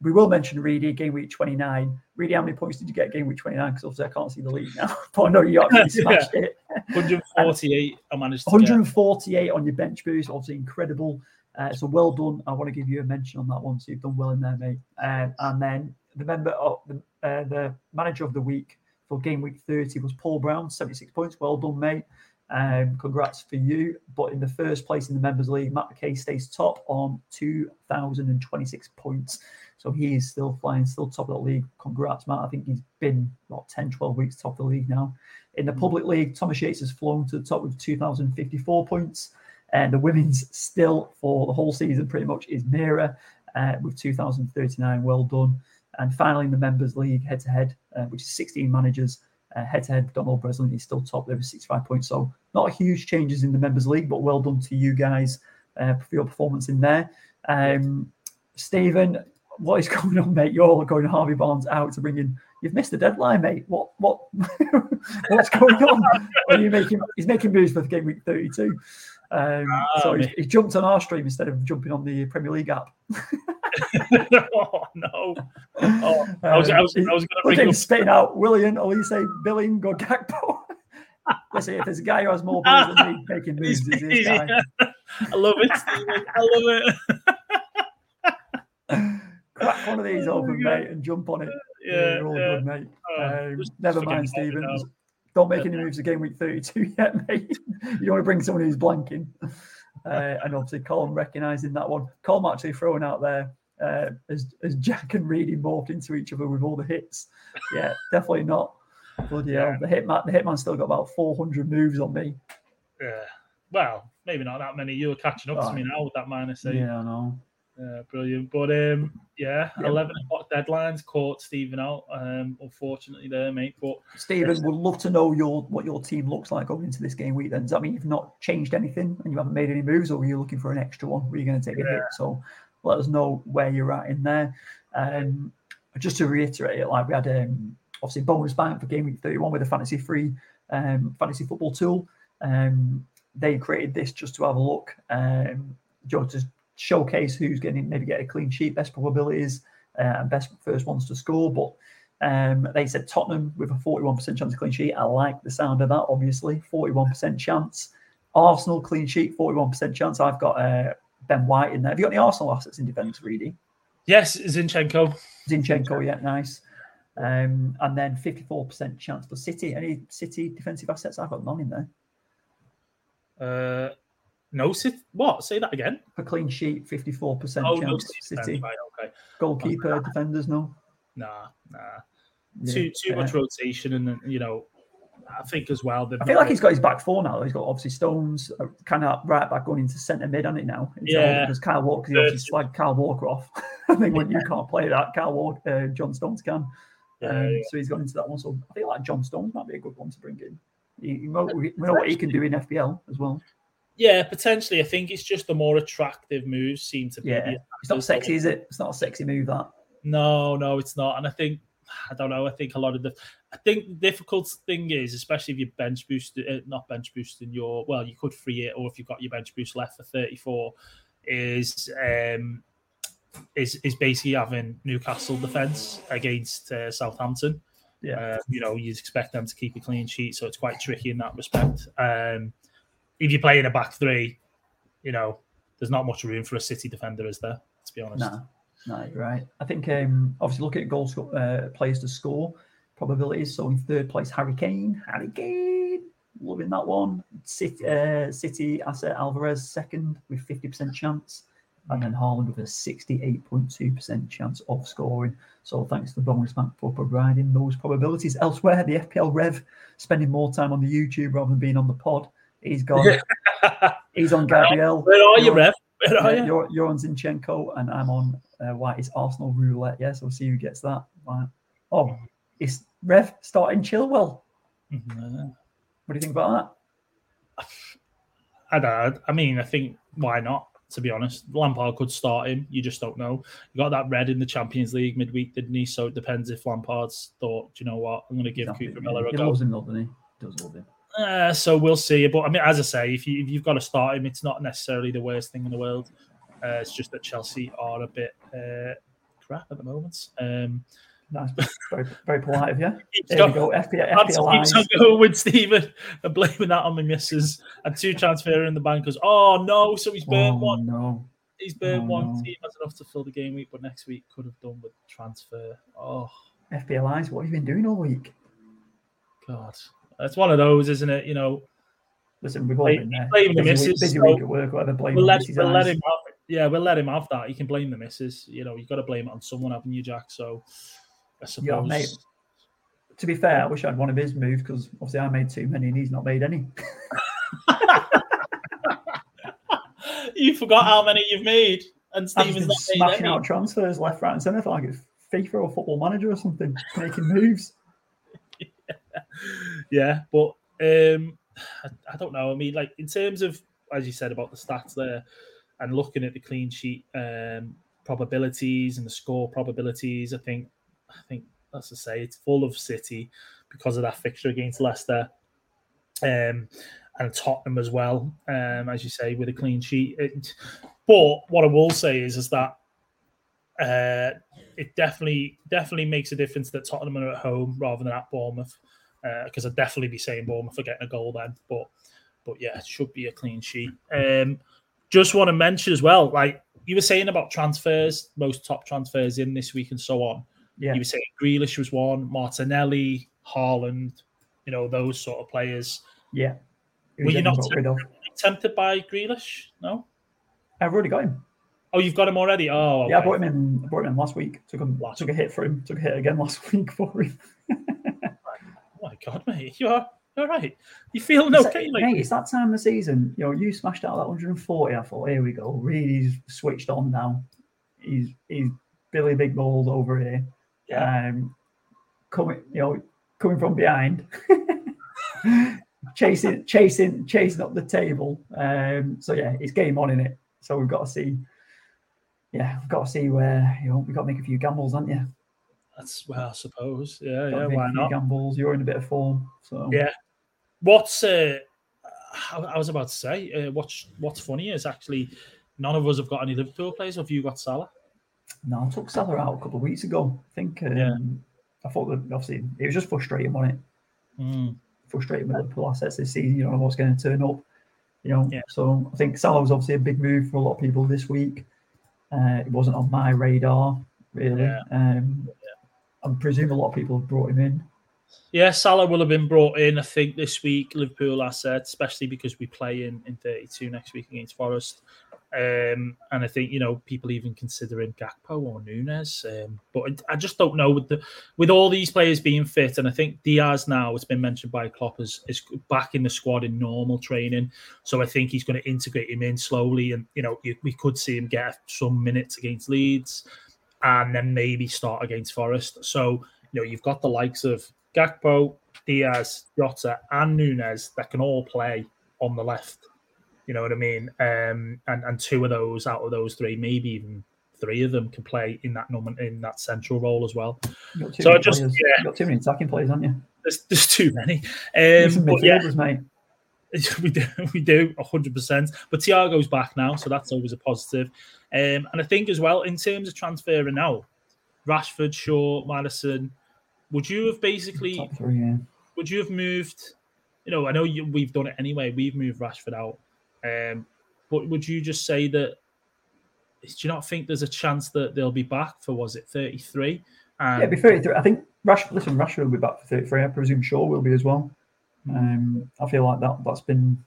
We will mention Reedy, game week 29. Reedy, how many points did you get game week 29? Because obviously I can't see the league now. but I know you actually Yeah. smashed it. 148. I managed to get. 148 on your bench boost, obviously incredible. Uh, so well done. I want to give you a mention on that one. So you've done well in there, mate. Um, and then the member of the, uh, the manager of the week for game week 30 was Paul Brown, 76 points. Well done, mate. Um, congrats for you. But in the first place in the members league, Matt McKay stays top on 2,026 points. So he is still flying, still top of the league. Congrats, Matt. I think he's been about 10, 12 weeks top of the league now. In the public league, Thomas Yates has flown to the top with 2,054 points. And the women's still for the whole season pretty much is Mira uh, with 2,039. Well done. And finally, in the members league, head to head, which is 16 managers, head to head, Donald Breslin is still top there with 65 points. So not huge changes in the members league, but well done to you guys uh, for your performance in there. Um, Stephen, what is going on, mate? You're all going Harvey Barnes out to bring in. You've missed the deadline, mate. What what what's going on? Are you making? He's making moves for game week 32. Um, Ah, so mate. he jumped on our stream instead of jumping on the Premier League app. oh no! Oh, I was, I was, I was going to bring up. spitting out Willian, Elise, Billing, Gakpo. Listen, if there's a guy who has more balls than me making moves, it's this guy. I love it, Stephen. I love it. Crack one of these Oh, open, mate, and jump on it. Yeah, You're all yeah. good, mate. Oh, Um, just- never just mind, Stephen. Don't make any moves again week 32 yet, mate. you don't want to bring someone who's blanking. Uh, and obviously, Colin recognising that one. Colin actually throwing out there uh, as, as Jack and Reedy morphed into each other with all the hits. Yeah, definitely not. Bloody hell. The Hitman, the Hitman still got about 400 moves on me. Yeah. Well, maybe not that many. You were catching up to me now with that minus eight. Yeah, I know. Yeah, brilliant. But um, yeah, Yeah. eleven o'clock deadlines caught Stephen out. Um, unfortunately, there, mate. But Stephen, would love to know your what your team looks like going into this game week. Then does that mean you've not changed anything and you haven't made any moves, or were you looking for an extra one? Were you going to take a hit? So let us know where you're at in there. Um, just to reiterate it, like we had um, obviously bonus bank for game week 31 with a fantasy free um, fantasy football tool. Um, they created this just to have a look, um, just showcase who's getting maybe get a clean sheet, best probabilities, uh, and best first ones to score. But um, they said Tottenham with a 41% chance of clean sheet. I like the sound of that, obviously. 41% chance. Arsenal clean sheet, 41% chance. I've got uh, Ben White in there. Have you got any Arsenal assets in defence, Reedy? yes, Zinchenko. Zinchenko, yeah, nice. Um, and then 54% chance for City. Any City defensive assets? I've got none in there. Uh, no, City. What? Say that again. A clean sheet, 54% Oh, chance no, City. City. Right, okay. Goalkeeper, defenders, no. Nah, nah. Yeah, Too too much rotation, and you know, I think as well. I feel like he's got his back four now. He's got obviously Stones uh, kind of right back going into centre mid, hasn't it now? It's all Yeah. Because Kyle Walker, he obviously slagged Kyle Walker off. I think when you can't play that, Kyle Walker, uh, John Stones can. Yeah, Um, yeah. So he's gone into that one. So I feel like John Stones might be a good one to bring in. He, he know, we know what he can do in FPL as well. Yeah, potentially. I think it's just the more attractive moves seem to be. Yeah, it's not sexy, is it? It's not a sexy move that. No, no, it's not. And I think I don't know. I think a lot of the I think the difficult thing is, especially if you're bench boost, uh, not bench boosting your well, you could free it, or if you've got your bench boost left for thirty four, is um is is basically having Newcastle defense against uh, Southampton. Yeah. Uh, you know, you'd expect them to keep a clean sheet, so it's quite tricky in that respect. Um, if you play in a back three, you know, there's not much room for a City defender, is there? Let's be honest. No, no, right. I think um, obviously looking at goals, uh, players to score probabilities. So in third place, Harry Kane. Harry Kane, loving that one. City, uh, City Asset Alvarez second with 50% chance. And then Haaland with a 68.2% chance of scoring. So thanks to the Bonus Bank for providing those probabilities. Elsewhere, the FPL Rev spending more time on the YouTube rather than being on the pod. He's gone. He's on Gabriel. Where are you, Rev? Where are you? you're, you're on Zinchenko and I'm on uh, White's Arsenal roulette. Yes, we'll see who gets that. Right. Oh, it's Rev starting Chilwell. Mhm. What do you think about that? I don't. I mean, I think why not? To be honest, Lampard could start him. You just don't know. You got that red in the Champions League midweek, didn't he? So it depends if Lampard's thought, "Do you know what, I'm going to give that? Cooper Miller a he go. loves him, doesn't he? He does love him. Uh, so we'll see. But I mean, as I say, if you if you've got to start him, it's not necessarily the worst thing in the world. Uh, it's just that Chelsea are a bit uh, crap at the moment. Um, Nice. Very, very polite of you. There going- go. FPL, That's FPL keeps on going with Stephen and blaming that on my missus and two transfer in the bankers. Oh no, so he's burnt Oh, one. no. He's burnt Oh, one. no. Team has enough to fill the game week, but next week could have done with transfer. Oh FPL eyes. What have you been doing all week? god, it's one of those, isn't it? You know, Listen, we've all Blame- been there. blame the busy week, missus, busy so week at work, whatever. Blame we'll let, we'll let him have. Yeah, we'll let him have that. You can blame the missus. You know, you've got to blame it on someone, haven't you, Jack? So I suppose. Yeah, mate. To be fair, I wish I'd one of his moves because obviously I made too many and he's not made any. you forgot how many you've made, and just not made smashing any. out transfers left, right, and centre. I like it's FIFA or Football Manager or something, making moves. yeah, but um, I, I don't know. I mean, like in terms of as you said about the stats there, and looking at the clean sheet um, probabilities and the score probabilities, I think I think that's to say it's full of City because of that fixture against Leicester. Um, and Tottenham as well, um, as you say, with a clean sheet. It, but what I will say is, is that uh, it definitely definitely makes a difference that Tottenham are at home rather than at Bournemouth because I'd definitely be saying Bournemouth for getting a goal then. But but yeah, it should be a clean sheet. Um, just want to mention as well, like you were saying about transfers, most top transfers in this week and so on. Yeah, You were saying Grealish was one, Martinelli, Haaland, you know those sort of players. yeah. Were you not of? Tempted by Grealish? No. I've already got him. Oh, you've got him already. Oh, Yeah, I brought him in. I brought him in last week. Took him. Last took a hit for him. Took a hit again last week for him. God, mate, you're you're right. You feeling It's- okay? Like, Mate, it's that time of the season. You know, you smashed out that 140. I thought, here we go. Really switched on now. He's he's Billy Big Balls over here. Yeah. Um, coming, you know, coming from behind, chasing, chasing, chasing up the table. Um, so yeah, it's game on in it. So we've got to see. Yeah, we've got to see where you know we've got to make a few gambles, haven't you? That's well, I suppose. Yeah, yeah. Why not? gambles. You're in a bit of form, so Yeah. What's uh, I I was about to say, uh, what's what's funny is actually none of us have got any Liverpool players. Have you got Salah? No, I took Salah out a couple of weeks ago. I think um, Yeah. I thought that obviously it was just frustrating, wasn't it? Mm. Frustrating with Liverpool assets this season. You don't know what's going to turn up. You know, Yeah. so I think Salah was obviously a big move for a lot of people this week. Uh, it wasn't on my radar really. Yeah. Um, I presume a lot of people have brought him in. Yeah, Salah will have been brought in, I think, this week. Liverpool, I said, especially because we play in, in 32 next week against Forest. Um, and I think you know people even considering Gakpo or Nunez, um, but I, just don't know with the with all these players being fit, and I think Diaz now it's been mentioned by Klopp is, is back in the squad in normal training, so I think he's going to integrate him in slowly, and you know we could see him get some minutes against Leeds, and then maybe start against Forest. So you know you've got the likes of Gakpo, Diaz, Jota, and Nunez that can all play on the left you know what I mean? Um, and and two of those out of those three, maybe even three of them can play in that moment in that central role as well. So I just players. yeah, got too many attacking players, haven't you? There's, there's too many. Um, but yeah, mate. We do, we do, hundred percent. But Thiago's back now, so that's always a positive. Um, and I think as well in terms of transferring now, Rashford, Shaw, Maddison, would you have basically? Three, yeah. Would you have moved? You know, I know you, we've done it anyway. We've moved Rashford out. Um, but would you just say that? Do you not think there's a chance that they'll be back for was it 33? And... Yeah, be 33. I think Rashford. Listen, Rashford will be back for 33. I presume Shaw will be as well. Um, I feel like that that's been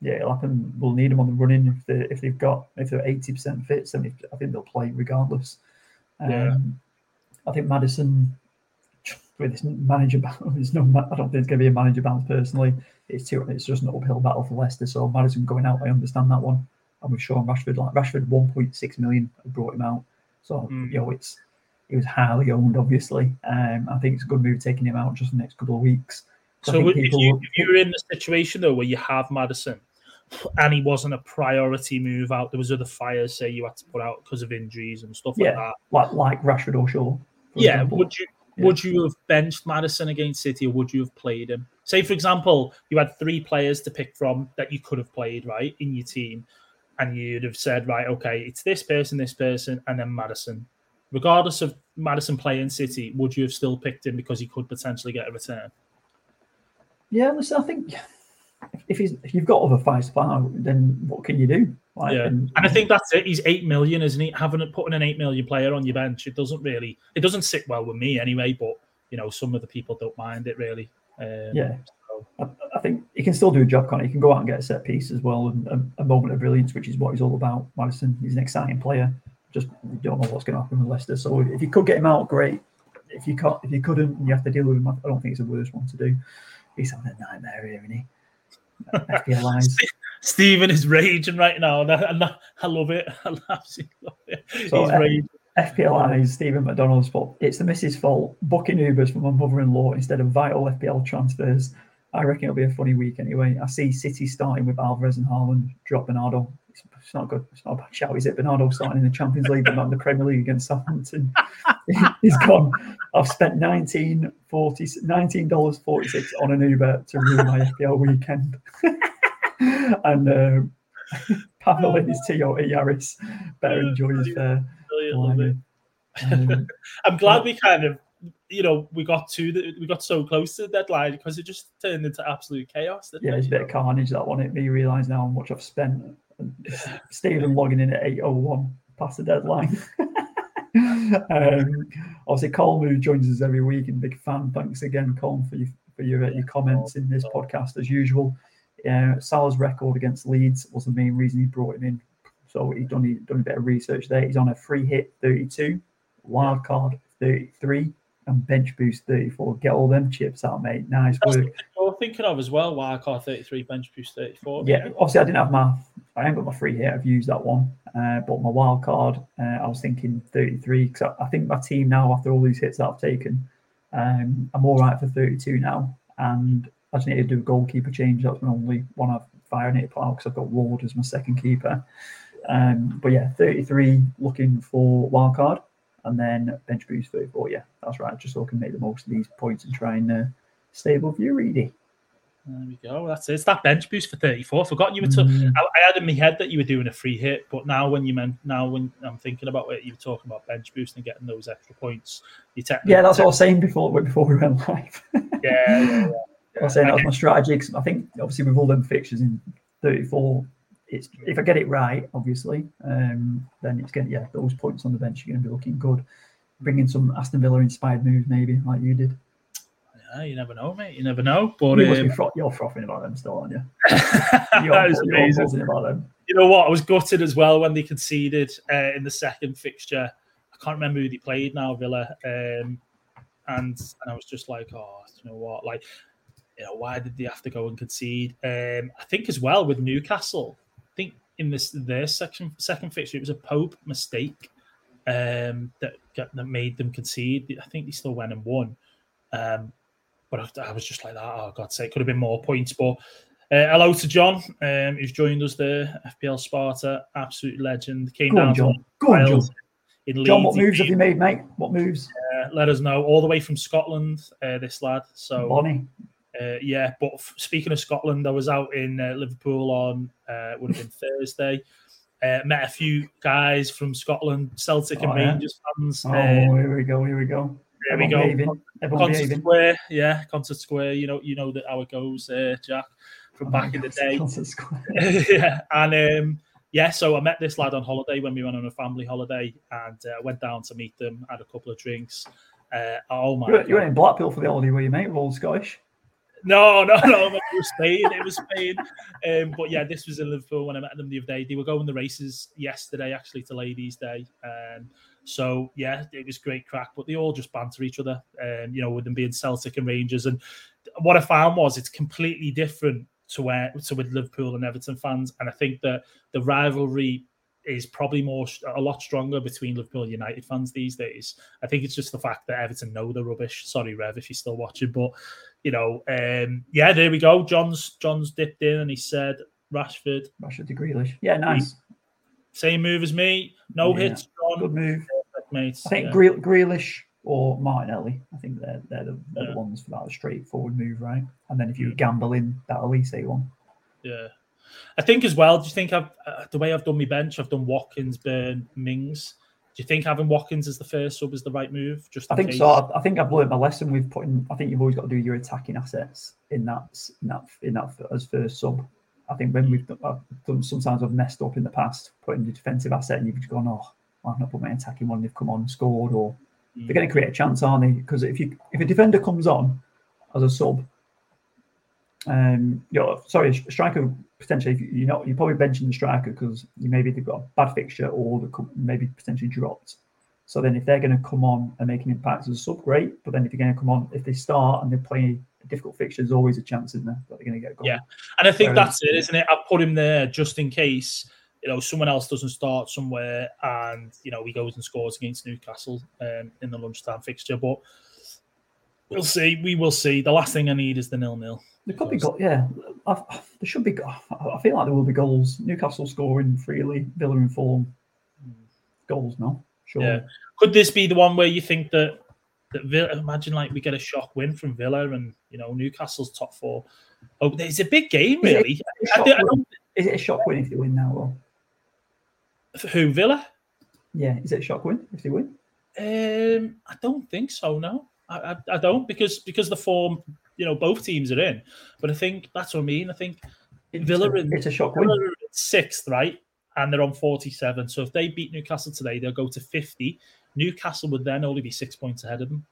yeah, it'll happen. We'll need them on the running if they if they've got if they're eighty percent fit. So I think they'll play regardless. Um, yeah. I think Maddison with this manager battle, there's no. I don't think it's going to be a manager battle personally it's too, it's just an uphill battle for Leicester. So Maddison going out, I understand that one. And with Sean Rashford, like Rashford, 1.6 million brought him out. So mm. you know, it's he was highly owned, obviously. Um, I think it's a good move taking him out just the next couple of weeks. So, if, you, if you were in the situation though where you have Maddison and he wasn't a priority move out, there was other fires say you had to put out because of injuries and stuff yeah, like that. Like like Rashford or Shaw. Yeah, example. would you yeah. would you have benched Maddison against City or would you have played him? Say, for example, you had three players to pick from that you could have played, right, in your team, and you'd have said, right, okay, it's this person, this person, and then Maddison. Regardless of Maddison playing City, would you have still picked him because he could potentially get a return? Yeah, listen, I think if he's if you've got other five star, then what can you do? Like, yeah, and, and, I think that's it. He's eight million, isn't he? Having putting an eight million player on your bench, it doesn't really, it doesn't sit well with me anyway. But you know, some of the people don't mind it really. Um, yeah. So. I, I, think he can still do a job, can he? He can go out and get a set piece as well and a, a, moment of brilliance, which is what he's all about. Maddison, he's an exciting player. Just don't know what's going to happen with Leicester. So if you could get him out, great. If you can't, if you couldn't, and you have to deal with him, I don't think it's the worst one to do. He's having a nightmare here, isn't he? FPL Stephen is raging right now, and I, I love it. I absolutely love it. So, He's raging. FPL is Stephen McDonald's fault. It's the missus' fault. Booking Ubers for my mother-in-law instead of vital FPL transfers. I reckon it'll be a funny week anyway. I see City starting with Alvarez and Haaland. Drop Bernardo. It's, not good. It's not a bad shout, is it? Bernardo starting in the Champions League, but not in the Premier League against Southampton. He's gone. I've spent 19 dollars 46 on an Uber to ruin my FPL weekend. and uh, Pavel in his Toyota Yaris better enjoy his fare. Um, I'm glad we kind of, you know, we got to the, we got so close to the deadline because it just turned into absolute chaos. Yeah, it's a bit of carnage that one. It me realise now how much I've spent. Stephen logging in at 8:01 past the deadline. um, obviously, Colm, who joins us every week, and big fan. Thanks again, Colm, for your for your, your comments in this podcast as usual. Uh, Salah's record against Leeds was the main reason he brought him in. So he's done, he's done a bit of research there. He's on a free hit 32, wild card 33, and bench boost 34. Get all them chips out, mate. Nice work. Thinking of as well, wild card 33, bench boost 34. Yeah, obviously I didn't have my, I haven't got my free hit. I've used that one, uh, but my wild card, uh, I was thinking 33 because I, I, think my team now, after all these hits that I've taken, um, I'm all right for 32 now, and I just need to do a goalkeeper change. That's my only one I've to put out because I've got Ward as my second keeper. Um, but yeah, 33 looking for wild card and then bench boost 34. Yeah, that's right. Just so I can make the most of these points and try and uh, stay above you. There we go. That's it. It's that bench boost for 34. Forgot you were. To- mm. I, I, had in my head that you were doing a free hit, but now when you meant now when I'm thinking about it, you were talking about bench boost and getting those extra points. You te- yeah, that's what I was saying before before we went live. yeah, yeah, yeah. I was saying that was my strategy. Cause I think obviously with all them fixtures in 34, it's if I get it right, obviously, um, then it's getting yeah those points on the bench are going to be looking good. bringing some Aston Villa inspired moves, maybe like you did. Yeah, you never know, mate. You never know. But you um, fro- you're frothing about them still, aren't you? that is amazing. about them. You know what? I was gutted as well when they conceded uh, in the second fixture. I can't remember who they played now, Villa, um, and and I was just like, oh, you know what? Like, you know, why did they have to go and concede? Um, I think as well with Newcastle. I think in this their section second fixture, it was a Pope mistake um, that that made them concede. I think they still went and won. Um, but I, was just like that. Oh God's sake, could have been more points. But uh, hello to John, um, who's joined us there. FPL Sparta, absolute legend. Came Go on, John. Go on, John. In Leeds. John, what moves have you made, mate? What moves? uh, let us know all the way from Scotland. Uh, this lad. So Bonnie. uh, yeah, but f- speaking of Scotland, I was out in uh, Liverpool on uh, would have been Thursday. Uh, met a few guys from Scotland, Celtic and Oh, yeah? Rangers fans. Oh, Uh, here we go. Here we go. There we go. Concert. Square, yeah, Concert Square. You know, you know that how it goes, uh, Jack, from Oh, back in the day. Concert Square. yeah, and um, yeah, so I met this lad on holiday when we went on a family holiday, and uh, went down to meet them, had a couple of drinks. Uh, oh my! You were, you were in Blackpool for the holiday, were you, mate? We're all Scottish. No, no, no, it was Spain. It was Spain. Um, but yeah, this was in Liverpool when I met them the other day. They were going the races yesterday, actually, to Ladies' Day. Um, so yeah, it was great crack. But they all just banter each other, um, you know, with them being Celtic and Rangers. And what I found was it's completely different to where to with Liverpool and Everton fans. And I think that the rivalry is probably more a lot stronger between Liverpool and United fans these days. I think it's just the fact that Everton know the rubbish. Sorry, Rev, if you're still watching, but you know, um, yeah, there we go. John's John's dipped in and he said Rashford, Rashford to Grealish. Yeah, nice. Same move as me, no Yeah. hits, John, Good move. perfect, mate. I think yeah. Grealish or Martinelli. I think they're they're the, they're Yeah. the ones for that straightforward move, right? And then if you gamble in that Elise one, Yeah. I think as well. Do you think I've uh, the way I've done my bench? I've done Watkins, Burn, Mings. Do you think having Watkins as the first sub is the right move? Just I think case? so. I, I think I've learned my lesson with putting. I think you've always got to do your attacking assets in that in that in that as first sub. I think when we've done, sometimes I've messed up in the past putting the defensive asset and you've just gone, oh, I've not put my attacking one. They've come on and scored, or Mm. they're going to create a chance, aren't they? Because if you if a defender comes on as a sub, um, you know, sorry, a striker potentially, you- you're not, you're probably benching the striker because you maybe they've got a bad fixture or they could maybe potentially dropped. So then, if they're going to come on and make an impact as a sub, great. But then if they're going to come on, if they start and they're playing a difficult fixture, there's always a chance, isn't there, that they're going to get a goal. Yeah. And I think Whereas- that's it, isn't it? I've put him there just in case, you know, someone else doesn't start somewhere and, you know, he goes and scores against Newcastle um, in the lunchtime fixture. But we'll see. We will see. The last thing I need is the nil nil. There could be goals. Yeah, I, there should be. I feel like there will be goals. Newcastle scoring freely, Villa in form. Goals, no, sure. Yeah. Could this be the one where you think that that Villa, imagine like we get a shock win from Villa and you know Newcastle's top four? Oh, it's a big game, really. Is it a I shock think- I win? Is it a shock win if they win now? For who Villa? yeah, is it a shock win if they win? Um, I don't think so. No, I, I, don't because because the form you know both teams are in. But I think that's what I mean. I think It's Villa a, and- it's a shock Villa win. in sixth, right? And they're on 47. So if they beat Newcastle today, they'll go to 50. Newcastle would then only be six points ahead of them.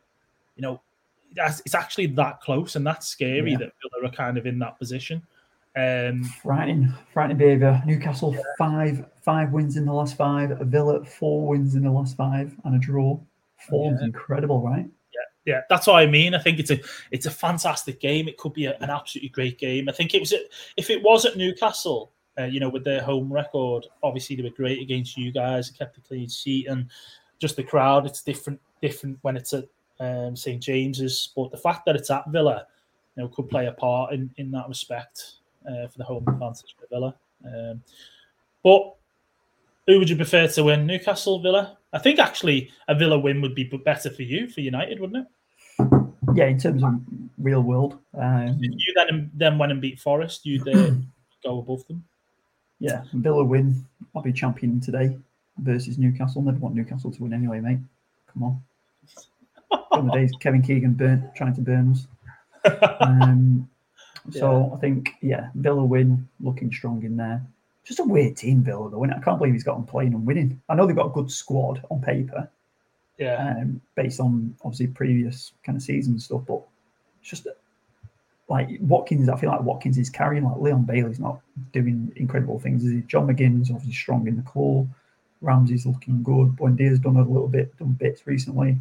You know, that's, it's actually that close and that's scary Yeah. that Villa are kind of in that position. Um, Frightening, frightening behaviour. Newcastle five five wins in the last five. Villa four wins in the last five and a draw. Form's Yeah. incredible, right? yeah, yeah. that's what I mean. I think it's a it's a fantastic game. It could be a, an absolutely great game. I think it was if it was at Newcastle, uh, you know, with their home record, obviously they were great against you guys, kept the clean sheet, and just the crowd. It's different different when it's at um, St James's, but the fact that it's at Villa, you know, could play a part in in that respect uh, for the home advantage for Villa. Um, but who would you prefer to win, Newcastle, Villa? I think actually a Villa win would be better for you, for United, wouldn't it? Yeah, in terms of real world. Um, If you then then went and beat Forest, you'd uh, go above them. yeah, Villa win. I'll be champion today versus Newcastle. Never want Newcastle to win anyway, mate. Come on. From the days Kevin Keegan burnt, trying to burn us. Um, so I think, yeah, Villa win, looking strong in there. Just a weird team, Villa, though. I can't believe he's got them playing and winning. I know they've got a good squad on paper, Yeah. Um, based on obviously previous kind of season stuff, but it's just like Watkins. I feel like Watkins is carrying. Like Leon Bailey's not doing incredible things. Is he? John McGinn's obviously strong in the core. Ramsey's looking good. Buendia's done a little bit, done bits recently.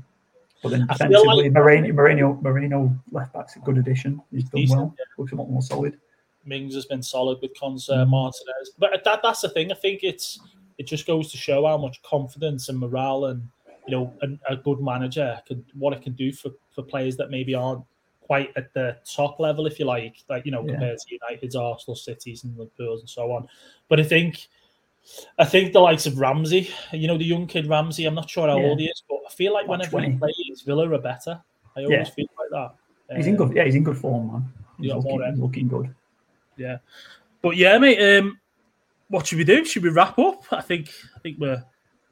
But then defensively, like- Moreno, Moreno, Moreno left back's a good addition. He's done Decent, well. Looks a lot more solid. Mings has been solid with Konsa, mm-hmm. Martinez, but that that's the thing. I think it's it just goes to show how much confidence and morale and you know a, a good manager can what it can do for for players that maybe aren't quite at the top level, if you like, like you know Yeah. compared to United's, Arsenal, Cities, and Liverpool's and so on. But I think. I think the likes of Ramsey, you know, the young kid Ramsey, I'm not sure how Yeah. old he is, but I feel like whenever he plays, Villa are better. I always Yeah. feel like that. He's in Um, good. Yeah, he's in good form, man. He's, looking, more looking good. Yeah, but yeah, mate. Um, what should we do? Should we wrap up? I think I think we're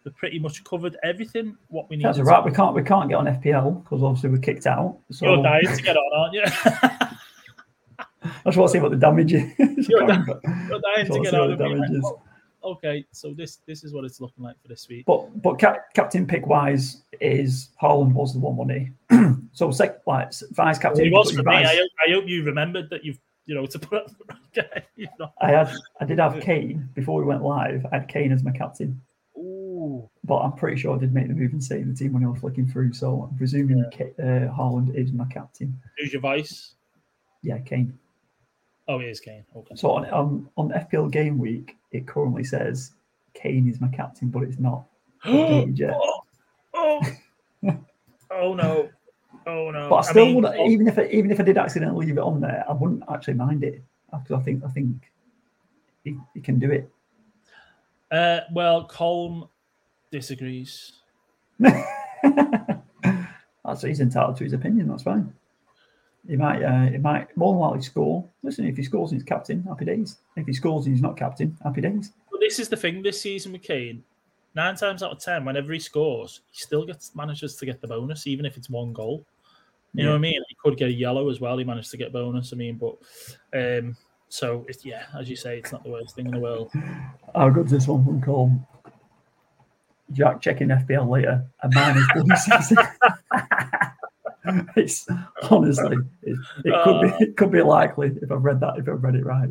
we're pretty much covered everything. What we need. That's all right. We can't. We can't get on FPL because obviously we're kicked out. So You're dying to get on, aren't you? I just want to see what the damage is. You're But- You're dying to get on. What the and be damage like, is. "Oh, Okay, so this this is what it's looking like for this week. But but cap, captain pick wise is Haaland was the one money. so sec, like vice captain. It was for me. I hope, I hope you remembered that you've you know to put up the right guy. You know. I had I did have Kane before we went live. I had Kane as my captain, Ooh, but I'm pretty sure I did make the move and save the team when I was flicking through. So I'm presuming Ka- uh, Haaland is my captain. who's your vice? Yeah, Kane. Oh, it is Kane. Okay. So on on, on FPL game week, it currently says Kane is my captain, but it's not. oh, oh, oh no, oh no. But I still mean, would, even if I, even if I did accidentally leave it on there, I wouldn't actually mind it because I think I think he, he can do it. Uh, well, Colm disagrees. That's he's entitled to his opinion. That's fine. He might uh, he might more than likely score. Listen, if he scores and he's captain, happy days. If he scores and he's not captain, happy days. But this is the thing this season with Kane. Nine times out of ten, whenever he scores, he still gets manages to get the bonus, even if it's one goal. You know what I mean? He could get a yellow as well. He managed to get bonus. I mean, but um, so it's yeah, as you say, it's not the worst thing in the world. How got this one from Colm? Jack checking FPL later. A man is. it's honestly, it, it could be it could be likely if I've read that if I've read it right.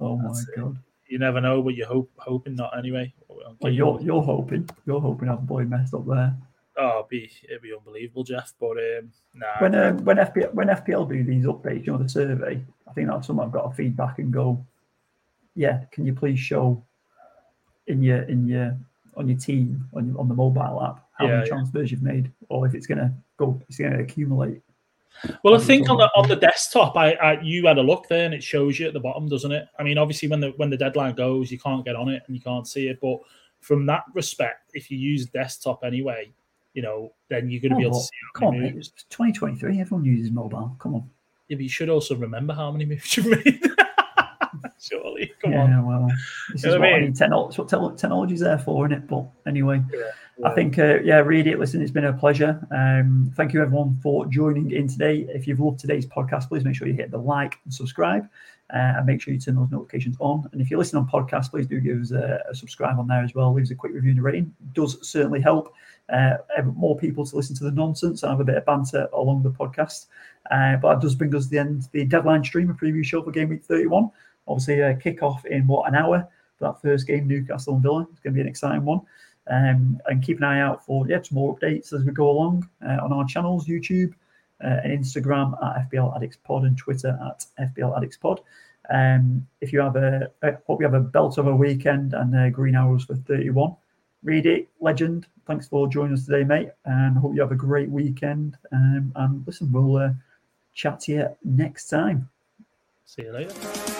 Oh my That's it. god! You never know, but you hope hoping not anyway. Well, you're you're hoping you're hoping I've boy messed up there. Oh, it'd be it'd be unbelievable, Jeff. But um, nah, When um, when FPL when FPL do these updates, you know the survey. I think that's something I've got to feedback and go. Yeah, can you please show in your in your on your team on on the mobile app how Yeah, many yeah. transfers you've made, or if it's gonna go, it's gonna accumulate. Well, I think on the on the desktop, I, I you had a look there, and it shows you at the bottom, doesn't it? I mean, obviously, when the when the deadline goes, you can't get on it and you can't see it. But from that respect, if you use desktop anyway, you know, then you're going to be Oh, able to see how Come on, mate, it's 2023. Everyone uses mobile. Come on. Yeah, but you should also remember how many moves you've made. Surely, come yeah, on. well, this You is what I I mean? need. Techno- it's what te- technology's there for, isn't it? But anyway, I Yeah. think, uh, yeah, read it, listen. It's been a pleasure. Um, thank you, everyone, for joining in today. If you've loved today's podcast, please make sure you hit the like and subscribe, uh, and make sure you turn those notifications on. And if you're listening on podcast, please do give us a, a subscribe on there as well. Leave us a quick review and a rating. It does certainly help uh, more people to listen to the nonsense and have a bit of banter along the podcast. Uh, but that does bring us to the end, the deadline stream, a preview show for game week 31. Obviously, a kickoff in what an hour for that first game, Newcastle and Villa. It's going to be an exciting one. Um, and keep an eye out for yeah, some more updates as we go along uh, on our channels, YouTube uh, and Instagram at FPL Addicts Pod and Twitter at FPL Addicts Pod. Um, if you have a, I hope you have a belt of a weekend and uh, green arrows for 31. Read it, legend. Thanks for joining us today, mate. And hope you have a great weekend. Um, and listen, we'll uh, chat to you next time. See you later.